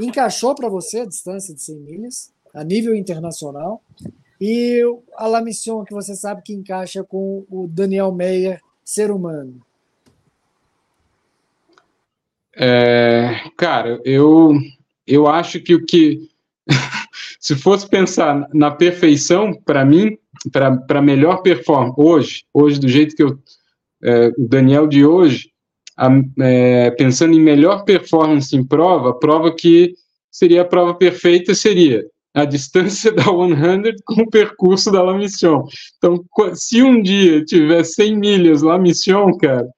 encaixou para você a distância de 100 milhas a nível internacional e a La Mission que você sabe que encaixa com o Daniel Meyer ser humano? É, cara, eu, eu acho que o que. [laughs] se fosse pensar na perfeição, para mim, para melhor performance, hoje, hoje, do jeito que eu. É, o Daniel de hoje, a, é, pensando em melhor performance em prova, a prova que seria a prova perfeita seria a distância [laughs] da 100 com o percurso da La Mission. Então, se um dia tiver 100 milhas La Mission, cara,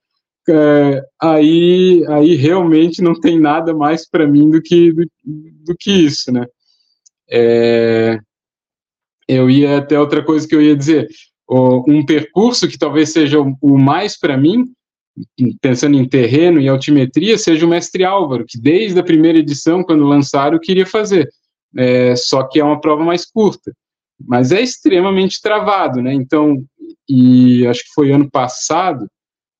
é, aí, aí realmente não tem nada mais para mim do que, do, do, que isso, né? É, eu ia até outra coisa que eu ia dizer, um percurso que talvez seja o, mais para mim, pensando em terreno e altimetria, seja o Mestre Álvaro, que desde a primeira edição, quando lançaram, queria fazer é, só que é uma prova mais curta. Mas é extremamente travado, né? Então, e acho que foi ano passado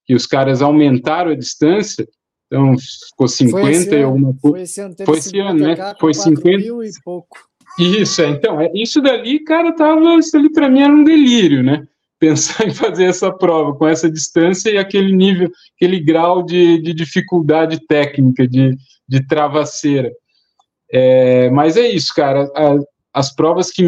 que os caras aumentaram a distância, então ficou 50 e alguma coisa. Foi esse ano, foi esse ano né? Foi 50 mil e pouco. Isso, é, então, é, isso dali, cara, tava, isso ali para mim era um delírio, né? [laughs] pensar em fazer essa prova com essa distância e aquele nível, aquele grau de, de dificuldade técnica, de, de travasseira. É, mas é isso, cara. A, as provas que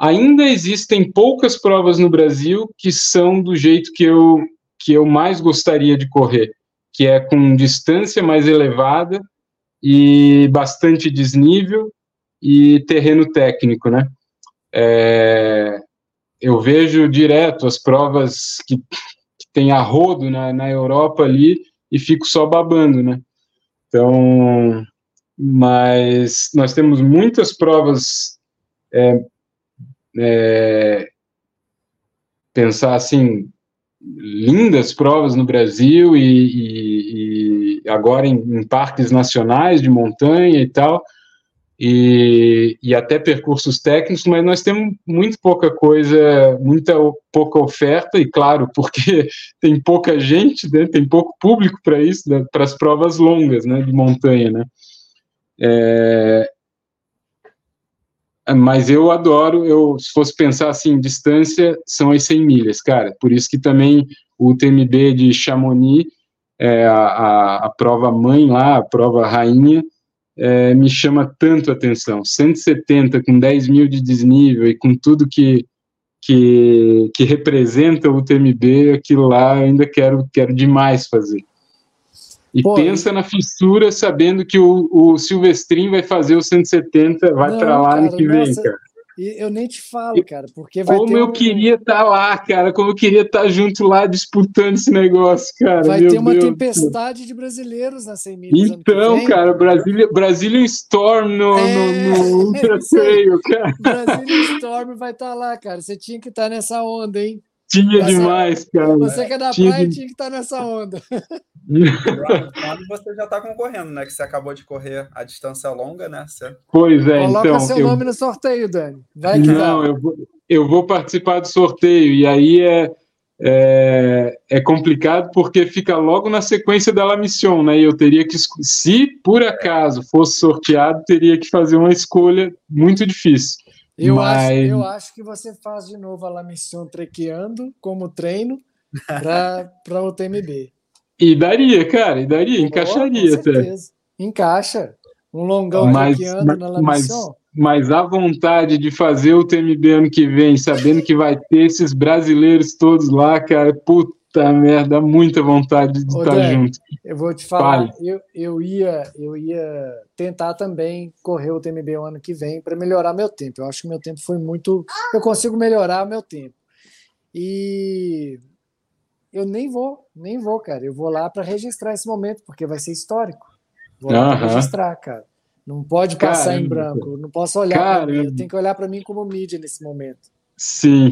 ainda existem poucas provas no Brasil que são do jeito que eu que eu mais gostaria de correr, que é com distância mais elevada e bastante desnível e terreno técnico, né? É, eu vejo direto as provas que, que tem a rodo na, na Europa ali e fico só babando, né? Então, mas nós temos muitas provas é, é, pensar assim lindas provas no Brasil e, e, e agora em, em, parques nacionais de montanha e tal e, e, até percursos técnicos, mas nós temos muito pouca coisa, muita pouca oferta, e claro, porque [laughs] tem pouca gente, né, tem pouco público para isso, né, para as provas longas né, de montanha. Né. É, mas eu adoro, eu, se fosse pensar assim, distância, são as 100 milhas, cara, por isso que também o TMB de Chamonix, é, a, a, a prova mãe lá, a prova rainha, é, me chama tanto a atenção. 170 com 10 mil de desnível e com tudo que, que, que representa o TMB, aquilo lá eu ainda quero, quero demais fazer. E Pô, pensa e... na fissura sabendo que o, o Silvestrin vai fazer o 170, vai para lá no que vem, cara. E eu nem te falo, cara, porque vai Como eu um... queria estar tá lá, cara, como eu queria estar tá junto lá disputando esse negócio, cara. Vai ter uma Deus, tempestade cara. de brasileiros na 100 milhas. Então, cara, Brasília, Storm no, é... no, no Ultra Trail, cara. Brazilian Storm vai estar tá lá, cara. Você tinha que estar tá nessa onda, hein? Tinha demais, cara. Você que é da tinha praia de... tinha que estar tá nessa onda. você já está concorrendo, né? Que você acabou de correr a distância longa, né? Você... Pois é, Coloca então. seu eu... nome no sorteio, Dani. Vai que Não, eu vou, eu vou participar do sorteio, e aí é, é, é, complicado porque fica logo na sequência da La Mission, né? E eu teria que, se por acaso fosse sorteado, teria que fazer uma escolha muito difícil. Eu, Mas... acho, eu acho que você faz de novo a La Mission trequeando como treino para [laughs] o TMB. E daria, cara, e daria, oh, encaixaria até. Encaixa. Um longão mas, trequeando na La mas, mas a vontade de fazer o TMB ano que vem, sabendo que vai ter esses brasileiros todos lá, cara, puta Puta merda, muita vontade de Ô, estar junto. Eu vou te falar, eu, eu, ia, eu ia tentar também correr o TMB o ano que vem para melhorar meu tempo. Eu acho que meu tempo foi muito. Eu consigo melhorar meu tempo. E eu nem vou, nem vou, cara. Eu vou lá para registrar esse momento, porque vai ser histórico. Vou lá para registrar, cara. Não pode passar Caramba. em branco. Não posso olhar para mim. Eu tenho que olhar para mim como mídia nesse momento. Sim,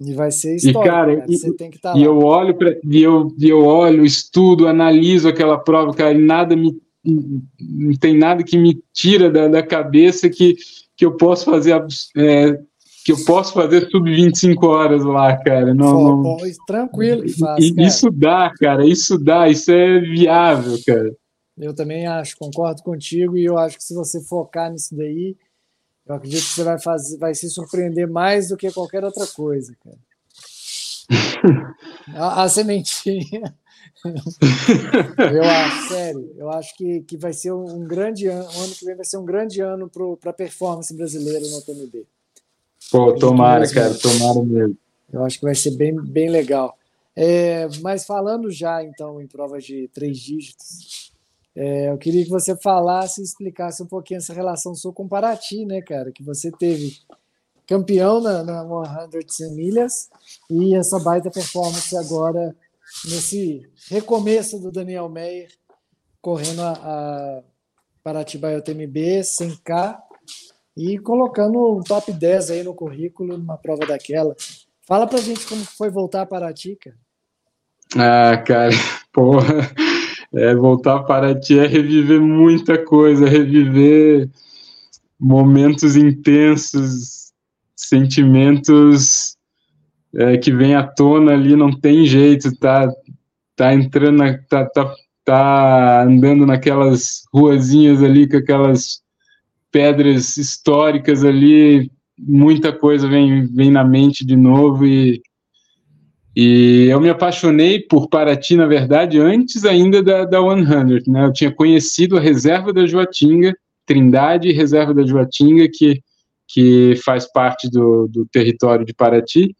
e vai ser história. E, cara, cara. Você e, tem que estar tá e lá. eu olho pra, e eu, e eu olho, estudo, analiso aquela prova, cara, e nada me não tem nada que me tira da, da cabeça que, que eu posso fazer é, que eu posso fazer sub 25 horas lá, cara. Não, Pô, não... tranquilo que faz, Isso dá, cara, isso dá, isso é viável, cara. Eu também acho, concordo contigo, e eu acho que se você focar nisso daí, eu acredito que você vai fazer, vai se surpreender mais do que qualquer outra coisa, cara. [laughs] a, a sementinha. eu acho, sério, eu acho que, que vai ser um, grande ano, o ano que vem vai ser um grande ano para a performance brasileira no TMB. Pô, tomara, cara, tomara mesmo. Eu acho que vai ser bem, bem legal. É, mas falando já, então, em provas de três dígitos, é, eu queria que você falasse e explicasse um pouquinho essa relação sua com Paraty, né, cara? Que você teve campeão na, na 100 milhas e essa baita performance agora nesse recomeço do Daniel Meyer correndo a, a Paraty BioTMB 100K e colocando um top 10 aí no currículo numa prova daquela. Fala pra gente como foi voltar a Paraty, cara. Ah, cara, [laughs] porra é, voltar para ti é reviver muita coisa, reviver momentos intensos, sentimentos é, que vem à tona ali, não tem jeito, tá, tá entrando, na, tá, tá, tá andando naquelas ruazinhas ali com aquelas pedras históricas ali, muita coisa vem, vem na mente de novo e, e eu me apaixonei por Paraty, na verdade, antes ainda da, da 100, né? Eu tinha conhecido a reserva da Joatinga, Trindade Reserva da Joatinga, que, que faz parte do, do território de Paraty,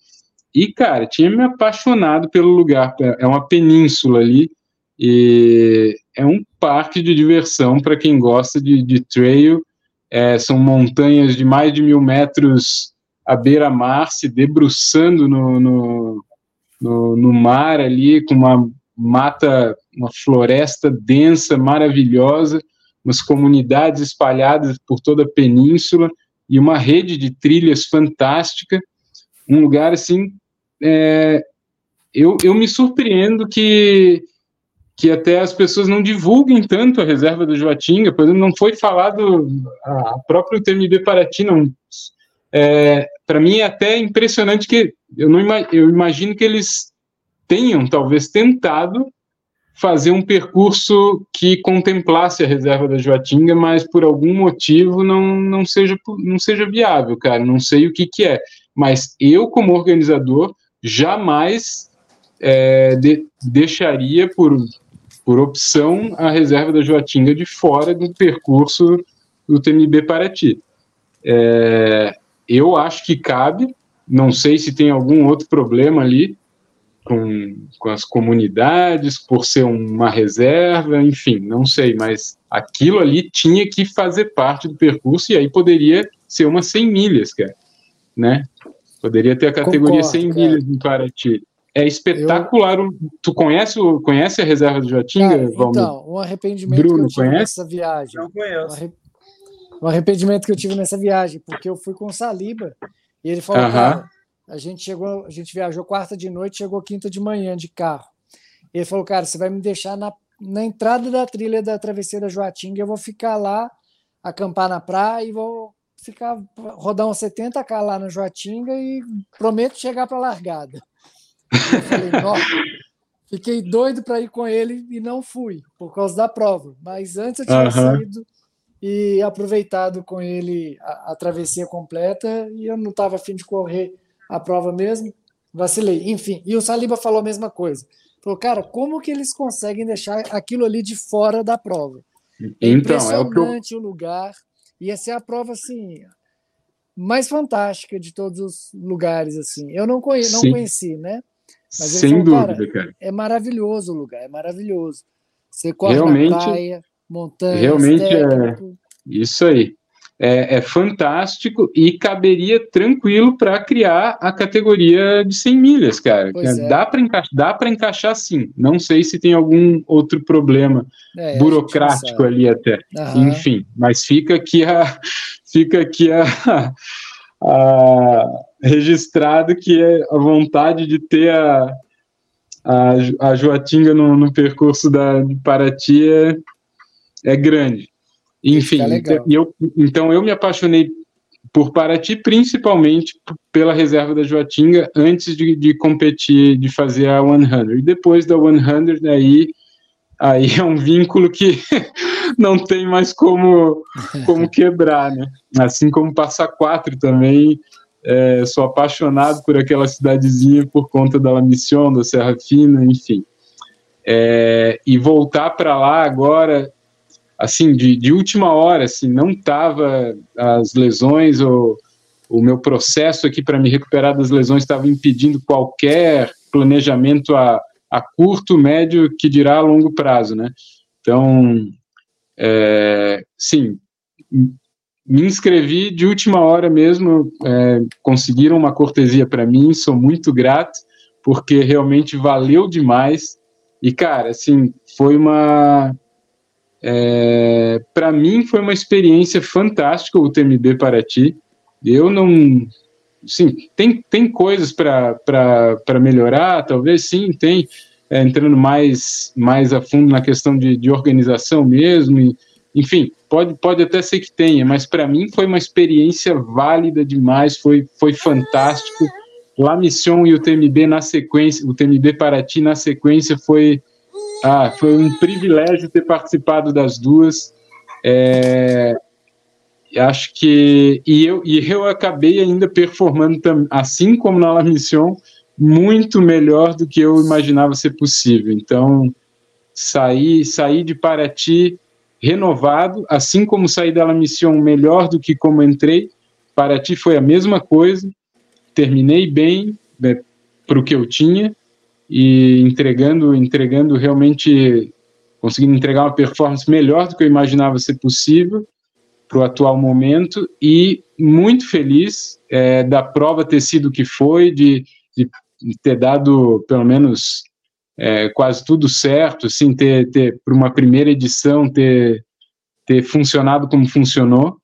e, cara, tinha me apaixonado pelo lugar. É uma península ali, e é um parque de diversão para quem gosta de, de trail. É, são montanhas de mais de mil metros à beira-mar, se debruçando no, no, no, no mar ali, com uma mata, uma floresta densa, maravilhosa, umas comunidades espalhadas por toda a península e uma rede de trilhas fantástica, um lugar assim, é, eu, eu me surpreendo que que até as pessoas não divulguem tanto a reserva do Joatinga, por exemplo, não foi falado a próprio TMB Paraty, não. É, Para mim é até impressionante que eu não eu imagino que eles tenham talvez tentado fazer um percurso que contemplasse a reserva da Joatinga, mas por algum motivo não, não, seja, não seja viável, cara. Não sei o que, que é. Mas eu, como organizador, jamais é, de, deixaria por, por opção, a reserva da Joatinga de fora do percurso do TMB Paraty. É, eu acho que cabe, não sei se tem algum outro problema ali com, com as comunidades, por ser uma reserva, enfim, não sei, mas aquilo ali tinha que fazer parte do percurso e aí poderia ser umas 100 milhas, cara, né? Poderia ter a categoria Concordo, 100 milhas em Paraty. É espetacular. Eu... Tu conhece, conhece a reserva do Joatinga, Cara, Então, um arrependimento Bruno, que eu tive conhece? nessa viagem. Não conheço. Um arrependimento que eu tive nessa viagem, porque eu fui com o Saliba e ele falou: cara, a gente chegou, a gente viajou quarta de noite, chegou quinta de manhã de carro. Ele falou: cara, você vai me deixar na, na entrada da trilha da travesseira Joatinga, eu vou ficar lá, acampar na praia e vou ficar rodar uns 70k lá na Joatinga e prometo chegar para a largada. Eu falei, fiquei doido para ir com ele e não fui, por causa da prova. Mas antes eu tinha uhum. saído e aproveitado com ele a, a travessia completa e eu não estava afim de correr a prova mesmo, vacilei. Enfim, e o Saliba falou a mesma coisa. Falou, cara, como que eles conseguem deixar aquilo ali de fora da prova? É então, impressionante é o, eu... o lugar. Ia ser a prova assim mais fantástica de todos os lugares assim. Eu não conheci, não conheci, né? Mas Sem falou, dúvida, cara, cara, É maravilhoso o lugar, é maravilhoso. Você corre realmente, na praia, montanha, realmente é isso aí. É, é, fantástico e caberia tranquilo para criar a categoria de 100 milhas, cara. É. Dá para encaixar, encaixar sim. Não sei se tem algum outro problema é, burocrático ali até. Uhum. Enfim, mas fica aqui a [laughs] fica aqui a, [laughs] a registrado que é a vontade de ter a, a, a Joatinga no, no percurso da, de Paraty é, grande. Enfim, então eu, então eu me apaixonei por Paraty, principalmente pela reserva da Joatinga, antes de, de competir, de fazer a 100. E depois da 100, aí, aí é um vínculo que [laughs] não tem mais como, como quebrar, né? Assim como Passa Quatro também, é, sou apaixonado por aquela cidadezinha por conta da La Mission, da Serra Fina, enfim. É, e voltar para lá agora, assim, de, de última hora, assim, não estava as lesões ou o meu processo aqui para me recuperar das lesões estava impedindo qualquer planejamento a, a curto, médio, que dirá a longo prazo, né? Então, é, sim, me inscrevi de última hora mesmo, é, conseguiram uma cortesia para mim, sou muito grato, porque realmente valeu demais. E, cara, assim, foi uma. É, para mim, foi uma experiência fantástica o TMB Paraty. Eu não. Sim, tem, tem coisas para melhorar, talvez sim, tem. É, entrando mais, mais a fundo na questão de, de organização mesmo, e, enfim, pode, pode até ser que tenha, mas para mim foi uma experiência válida demais, foi, foi fantástico. La Mission e o TMB na sequência, o TMB Paraty na sequência foi, ah, foi um privilégio ter participado das duas. É, acho que e eu e eu acabei ainda performando assim como na La Mission muito melhor do que eu imaginava ser possível. Então saí saí de Paraty renovado, assim como saí da La Mission melhor do que como entrei. Paraty foi a mesma coisa. Terminei bem né, para o que eu tinha e entregando entregando realmente conseguindo entregar uma performance melhor do que eu imaginava ser possível para o atual momento e muito feliz é, da prova ter sido o que foi, de, de ter dado pelo menos é, quase tudo certo, assim, ter, ter para uma primeira edição ter, ter funcionado como funcionou.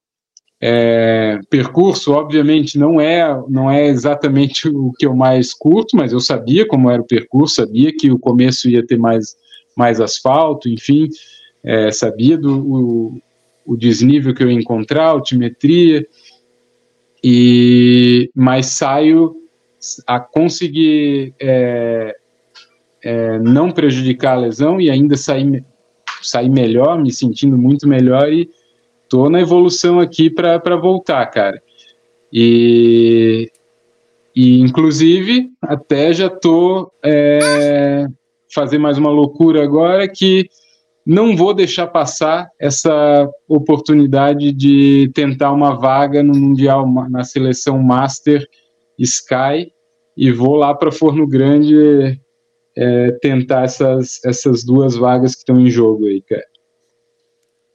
É, percurso, obviamente, não é, não é exatamente o que eu mais curto, mas eu sabia como era o percurso, sabia que o começo ia ter mais mais asfalto, enfim, é, sabia do o, o, desnível que eu ia encontrar, altimetria, e, mas saio a conseguir é, é, não prejudicar a lesão e ainda sair, sair melhor, me sentindo muito melhor e tô na evolução aqui para voltar, cara. E, e inclusive até já tô é, fazer mais uma loucura agora que não vou deixar passar essa oportunidade de tentar uma vaga no Mundial, na seleção Master Sky, e vou lá para Forno Grande é, tentar essas, essas duas vagas que estão em jogo aí, cara.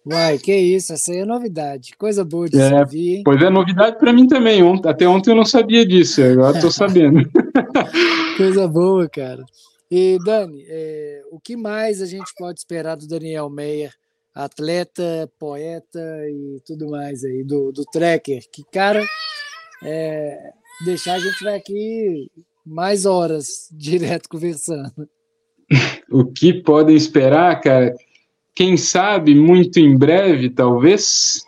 Uai, que isso, essa aí é novidade. Coisa boa de é, ouvir. Pois é, novidade para mim também. Até ontem eu não sabia disso, agora estou sabendo. [laughs] Coisa boa, cara. E, Dani, é, o que mais a gente pode esperar do Daniel Meyer, atleta, poeta e tudo mais aí, do, do Trekker? Que, cara, é, deixar a gente vai aqui mais horas [laughs] direto conversando. O que podem esperar, cara? Quem sabe, muito em breve, talvez,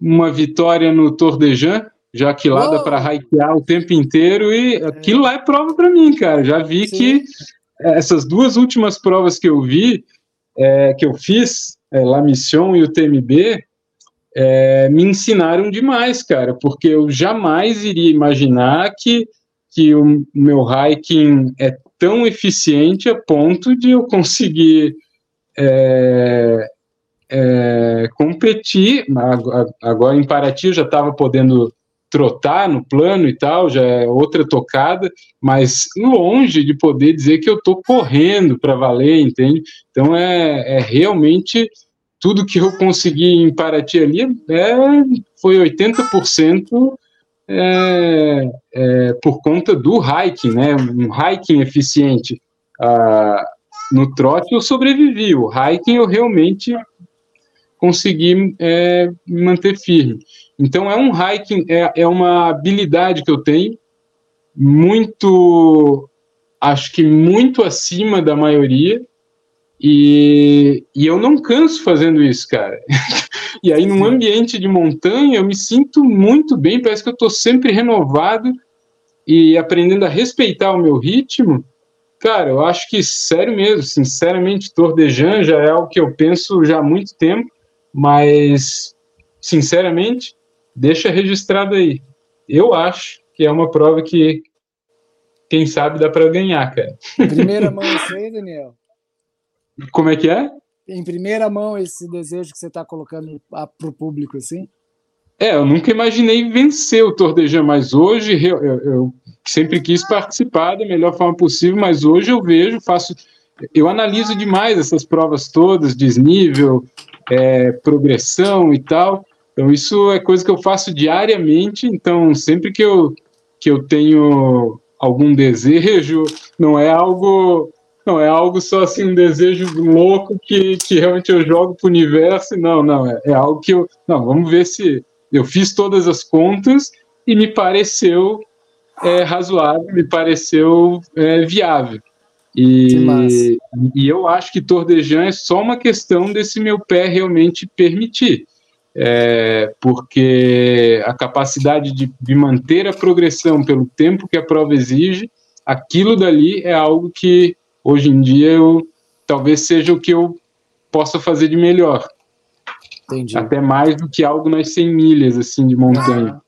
uma vitória no Tour de Jean, já que lá oh. dá para hikear o tempo inteiro e é. aquilo lá é prova para mim, cara. Já vi Sim. que essas duas últimas provas que eu vi, é, que eu fiz, é, La Mission e o TMB, é, me ensinaram demais, cara, porque eu jamais iria imaginar que, que o meu hiking é tão eficiente a ponto de eu conseguir é, é, competir. Agora em Paraty eu já estava podendo trotar no plano e tal, já é outra tocada, mas longe de poder dizer que eu estou correndo para valer, entende? Então é, é, realmente tudo que eu consegui em Paraty ali é, foi 80% é, é, por conta do hiking, né? Um hiking eficiente. Ah, no trote eu sobrevivi, o hiking eu realmente consegui é, me manter firme. Então é um hiking, é, é uma habilidade que eu tenho, muito, acho que muito acima da maioria, e, e eu não canso fazendo isso, cara. [laughs] e aí, num ambiente de montanha, eu me sinto muito bem, parece que eu estou sempre renovado e aprendendo a respeitar o meu ritmo. Cara, eu acho que, sério mesmo, sinceramente, Tour de Jean já é algo que eu penso já há muito tempo, mas, sinceramente, deixa registrado aí. Eu acho que é uma prova que, quem sabe, dá para ganhar, cara. Primeira mão isso aí, Daniel? Como é que é? Em primeira mão esse desejo que você está colocando para o público, assim? É, eu nunca imaginei vencer o Tour de Jean, mas hoje eu, eu, eu, sempre quis participar da melhor forma possível, mas hoje eu vejo, faço, eu analiso demais essas provas todas, desnível, é, progressão e tal, então, isso é coisa que eu faço diariamente. Então, sempre que eu, que eu tenho algum desejo, não é algo. Não é algo só assim, um desejo louco que, que realmente eu jogo para o universo. Não, não. É, é algo que eu. Não, vamos ver se. Eu fiz todas as contas e me pareceu é, razoável, me pareceu é, viável. E, e eu acho que Tordejan é só uma questão desse meu pé realmente permitir é, porque a capacidade de, de, manter a progressão pelo tempo que a prova exige, aquilo dali é algo que hoje em dia eu talvez seja o que eu possa fazer de melhor. Entendi. Até mais do que algo nas 100 milhas, assim, de montanha.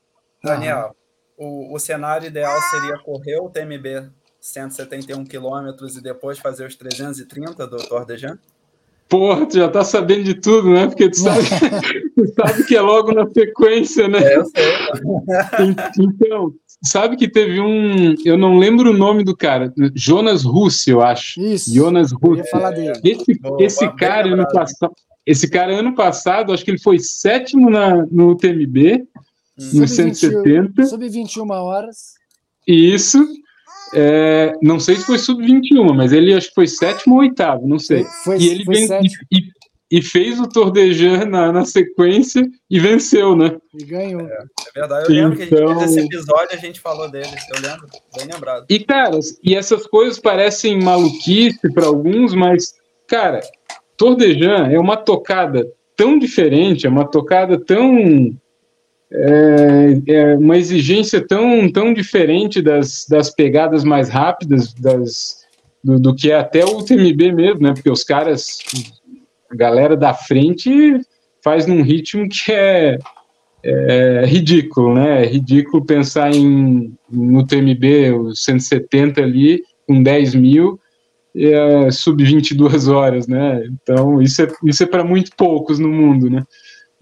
Daniel, o, o cenário ideal seria correr o TMB 171 quilômetros e depois fazer os 330 do Tour de Jean? Porra, tu já tá sabendo de tudo, né? Porque tu sabe, [laughs] tu sabe que é logo na sequência, né? É, eu sei. Então, sabe que teve um. Eu não lembro o nome do cara. Jonas Russo, eu acho. Isso. Jonas Russo. falar dele. Esse, Boa, esse cara, ano passado, esse cara, ano passado, acho que ele foi sétimo na, no TMB, hum. no 170. Sub-21 horas. Isso. É, não sei se foi sub-21, mas ele acho que foi sétimo ou oitavo, não sei. Foi, e ele foi e, e, e, fez o Tour de Jean na, na, sequência e venceu, né? E ganhou. É, é verdade, eu lembro então... que a gente fez esse episódio a gente falou dele, eu lembro, bem lembrado. E, cara, e essas coisas parecem maluquice para alguns, mas, cara, Tour de Jean é uma tocada tão diferente, é uma tocada tão é, é, uma exigência tão, tão diferente das, das pegadas mais rápidas das, do, do, que é até o TMB mesmo, né? Porque os caras, a galera da frente faz num ritmo que é, é ridículo, né? É ridículo pensar em no TMB, os 170 ali, com 10 mil, é, sub 22 horas, né? Então, isso é, isso é para muito poucos no mundo, né?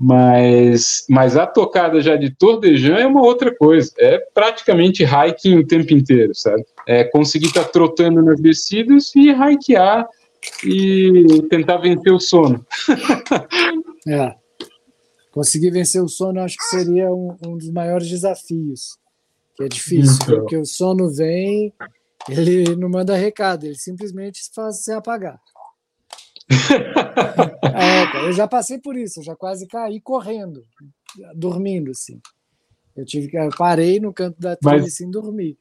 Mas, mas a tocada já de Tordejan é uma outra coisa. É praticamente hiking o tempo inteiro, sabe? É conseguir estar tá trotando nas descidas e hikear e tentar vencer o sono. [laughs] é. Conseguir vencer o sono acho que seria um, um dos maiores desafios. Que é difícil, então. porque o sono vem, ele não manda recado, ele simplesmente faz você apagar. É, eu já passei por isso, eu já quase caí correndo, dormindo, assim. Eu tive que eu parei no canto da trilha sem dormir.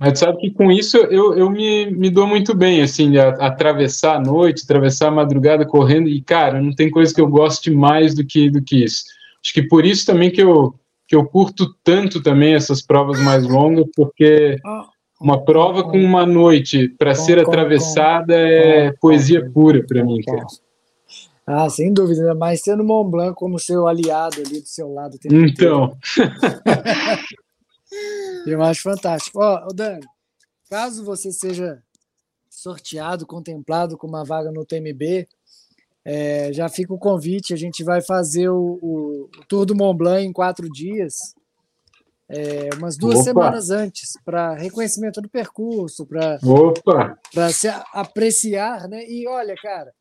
Mas sabe que com isso eu, eu me, me dou muito bem, assim, de atravessar a noite, atravessar a madrugada correndo, e, cara, não tem coisa que eu goste mais do que, do que isso. Acho que por isso também que eu, que eu curto tanto também essas provas mais longas, porque ah, uma prova com uma noite para ser atravessada é poesia pura para mim, cara. Ah, sem dúvida, mas sendo Mont Blanc como seu aliado ali do seu lado. Então. [laughs] Eu acho fantástico. Ó, oh, Dani, caso você seja sorteado, contemplado com uma vaga no TMB, é, já fica o convite. A gente vai fazer o, o, o Tour do Mont Blanc em quatro dias é, umas duas Opa. semanas antes, para reconhecimento do percurso, para se apreciar, né? E olha, cara,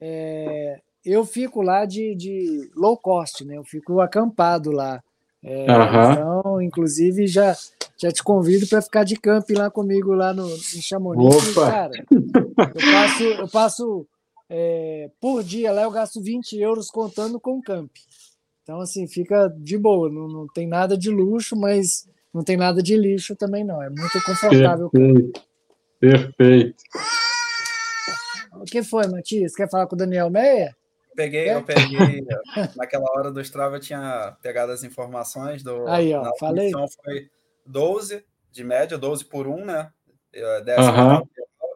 é, eu fico lá de, de, low cost, né? Eu fico acampado lá. É, Então, inclusive, já, já te convido para ficar de camping lá comigo lá no, em Chamonix. Opa. Cara, eu passo, eu passo é, por dia lá, eu gasto 20 euros contando com camping. Então, assim, fica de boa, não, não tem nada de luxo, mas não tem nada de lixo também, não. É muito confortável. Perfeito. Perfeito. O que foi, Matias? Quer falar com o Daniel Meia? Peguei, é? eu peguei. [laughs] naquela hora do Strava eu tinha pegado as informações do. Aí, ó, falei. foi 12 de média, 12 por 1, né? Décima uhum.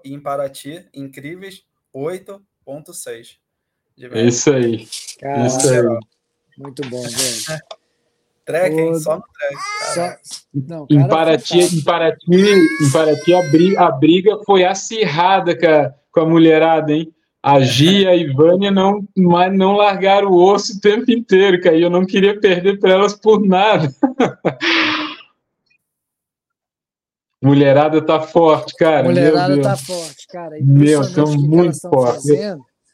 E em Paraty, incríveis, 8,6. Isso aí. Caramba. Isso aí. Muito bom, velho. Track, hein? Só no track. Só... Não, em, Paraty, em Paraty, em Paraty a, briga, a briga foi acirrada com a, com a mulherada, hein? A Gia e a Ivânia não, não largaram o osso o tempo inteiro, cara. E eu não queria perder para elas por nada. Mulherada tá forte, cara. Mulherada tá forte, cara. Meu, estão muito fortes.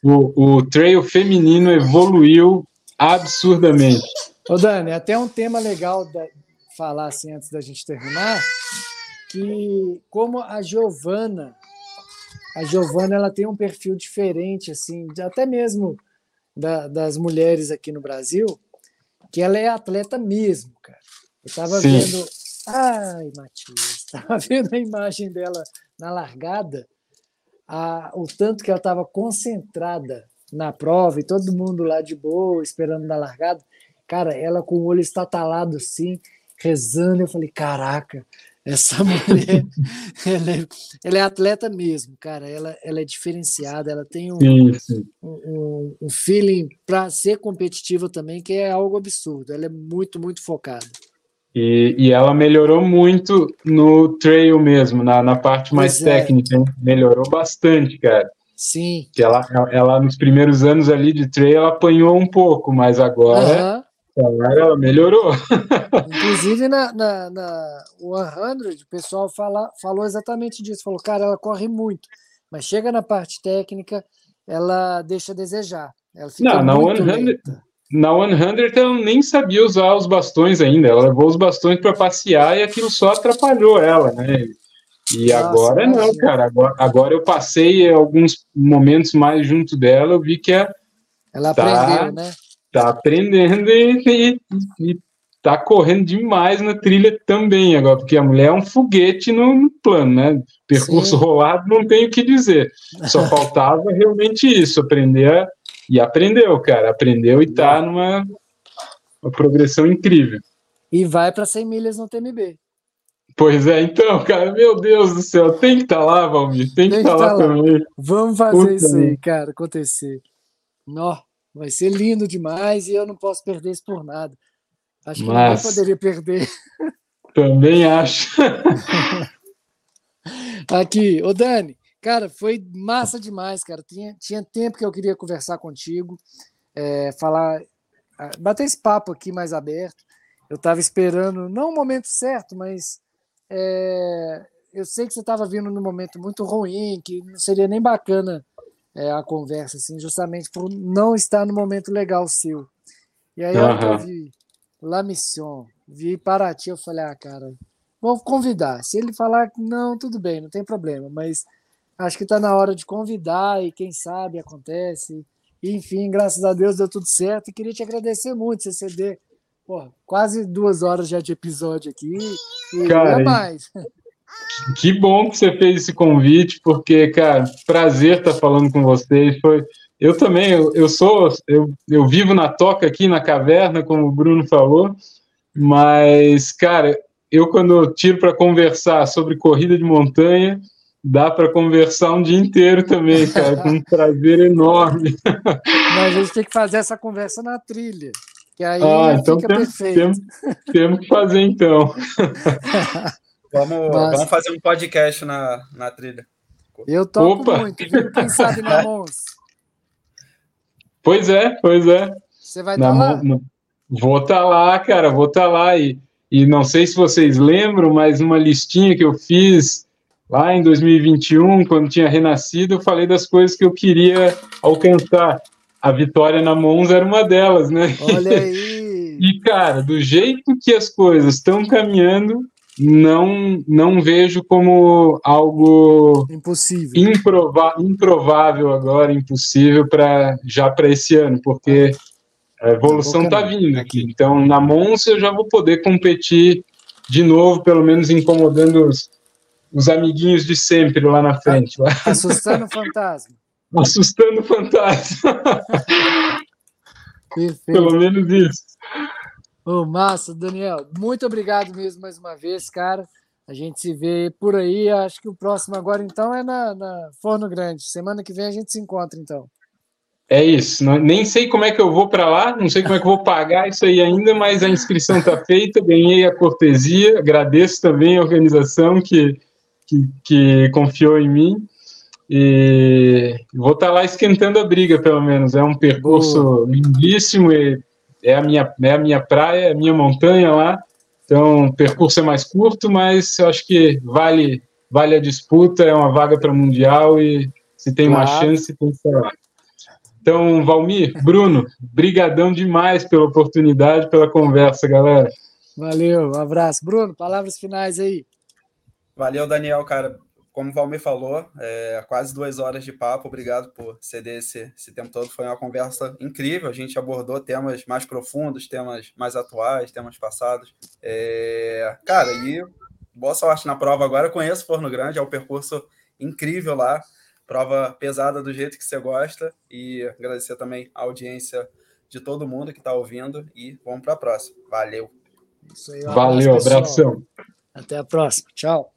O, o trail feminino evoluiu absurdamente. Ô Dani, até um tema legal de falar assim antes da gente terminar, que como a Giovana, a Giovana ela tem um perfil diferente assim, até mesmo da, das mulheres aqui no Brasil, que ela é atleta mesmo, cara. Eu estava vendo, ai, Matias, [laughs] estava vendo a imagem dela na largada, a, o tanto que ela estava concentrada na prova e todo mundo lá de boa, esperando na largada. Cara, ela com o olho estatalado assim, rezando. Eu falei, caraca, Essa [laughs] mulher, ela é, ela é, atleta mesmo, cara. Ela, ela é diferenciada, ela tem um, um, um feeling para ser competitiva também, que é algo absurdo. Ela é muito, muito focada. E, e ela melhorou muito no trail mesmo, na, na parte mais pois é. técnica. É. Melhorou bastante, cara. Sim. Que ela, ela, nos primeiros anos ali de trail, ela apanhou um pouco, mas agora ela, ela melhorou. Inclusive, na, na, na 100, o pessoal fala, falou exatamente disso. Falou, cara, ela corre muito, mas chega na parte técnica, ela deixa a desejar. Ela fica Não, muito na 100, lenta. Na 100 ela nem sabia usar os bastões ainda. Ela levou os bastões para passear e aquilo só atrapalhou ela, né? E Nossa, agora não, cara. Agora, agora eu passei alguns momentos mais junto dela, eu vi que é, ela tá, aprendeu, né? Tá aprendendo e, e, e, tá correndo demais na trilha também agora, porque a mulher é um foguete no, no plano, né? Percurso Sim. rolado, não tenho o que dizer. Só [laughs] faltava realmente isso, aprender a, e aprendeu, cara. Aprendeu e tá numa uma progressão incrível. E vai para 100 milhas no TMB. Pois é, então, cara, meu Deus do céu, tem que estar tá lá, Valmir, tem, tem que estar tá lá, lá, também. Vamos fazer Puta isso aí, cara, acontecer. Nó, vai ser lindo demais e eu não posso perder isso por nada. Acho que Mas... não poderia perder. Também acho. [laughs] Aqui, ô Dani, cara, foi massa demais, cara. Tinha, tinha tempo que eu queria conversar contigo, é, falar, bater esse papo aqui mais aberto. Eu estava esperando, não o momento certo, mas é, eu sei que você estava vindo num momento muito ruim, que não seria nem bacana é, a conversa, assim, justamente por não estar no momento legal seu. E aí uhum. eu vi La Mission, vi Paraty, eu falei, ah, cara, vou convidar. Se ele falar que não, tudo bem, não tem problema, mas acho que está na hora de convidar e quem sabe acontece. enfim, graças a Deus deu tudo certo e queria te agradecer muito, você ceder Pô, quase duas horas já de episódio aqui e cara, não é mais. Que bom que você fez esse convite, porque, cara, prazer estar falando com vocês. Foi, eu também, eu, eu sou, eu, eu vivo na toca aqui na caverna, como o Bruno falou, mas, cara, eu quando tiro para conversar sobre corrida de montanha, dá para conversar um dia inteiro também, cara, com um prazer enorme. [laughs] Mas a gente tem que fazer essa conversa na trilha. Que aí ah, então fica temos, perfeito. Temos, temos que fazer então. vamos, [laughs] vamos fazer um podcast na, na trilha. Eu toco Opa. muito, viu? Quem sabe na Mons. Pois é, pois é. Você vai estar tá lá? Vou estar tá lá, cara, vou estar tá lá. E, e não sei se vocês lembram, mas uma listinha que eu fiz lá em 2021, quando tinha renascido, eu falei das coisas que eu queria alcançar a vitória na Monza era uma delas, né? Olha [laughs] aí! e, cara, do jeito que as coisas estão caminhando, não não vejo como algo impossível improva improvável agora impossível para já para esse ano porque a evolução está vindo aqui então na Monza eu já vou poder competir de novo pelo menos incomodando os, os amiguinhos de sempre lá na frente lá. assustando o fantasma [laughs] assustando o fantasma. Pelo menos isso. Oh, massa, Daniel. Muito obrigado mesmo mais uma vez, cara. A gente se vê por aí. Acho que o próximo agora, então, é na, na Forno Grande. Semana que vem a gente se encontra, então. É isso. Não, nem sei como é que eu vou para lá, não sei como é que eu vou pagar isso aí ainda, mas a inscrição está feita, ganhei a cortesia. Agradeço também a organização que, que, que confiou em mim. E vou estar tá lá esquentando a briga, pelo menos. É um percurso Boa. lindíssimo e é a, minha, é a minha praia, é a minha montanha lá. Então, o percurso é mais curto, mas eu acho que vale, vale a disputa. É uma vaga para o Mundial e se tem claro. uma chance, tem que estar lá. Então, Valmir, Bruno, brigadão demais pela oportunidade, pela conversa, galera. Valeu, um abraço. Bruno, palavras finais aí. Valeu, Daniel, cara como o Valmir falou, é, quase duas horas de papo. Obrigado por ceder esse, esse tempo todo. Foi uma conversa incrível. A gente abordou temas mais profundos, temas mais atuais, temas passados. É, cara, e boa sorte na prova agora. Eu conheço Forno Grande, é um percurso incrível lá. Prova pesada do jeito que você gosta. E agradecer também a audiência de todo mundo que está ouvindo. E vamos para a próxima. Valeu. Aí, Valeu, abração. Até a próxima. Tchau.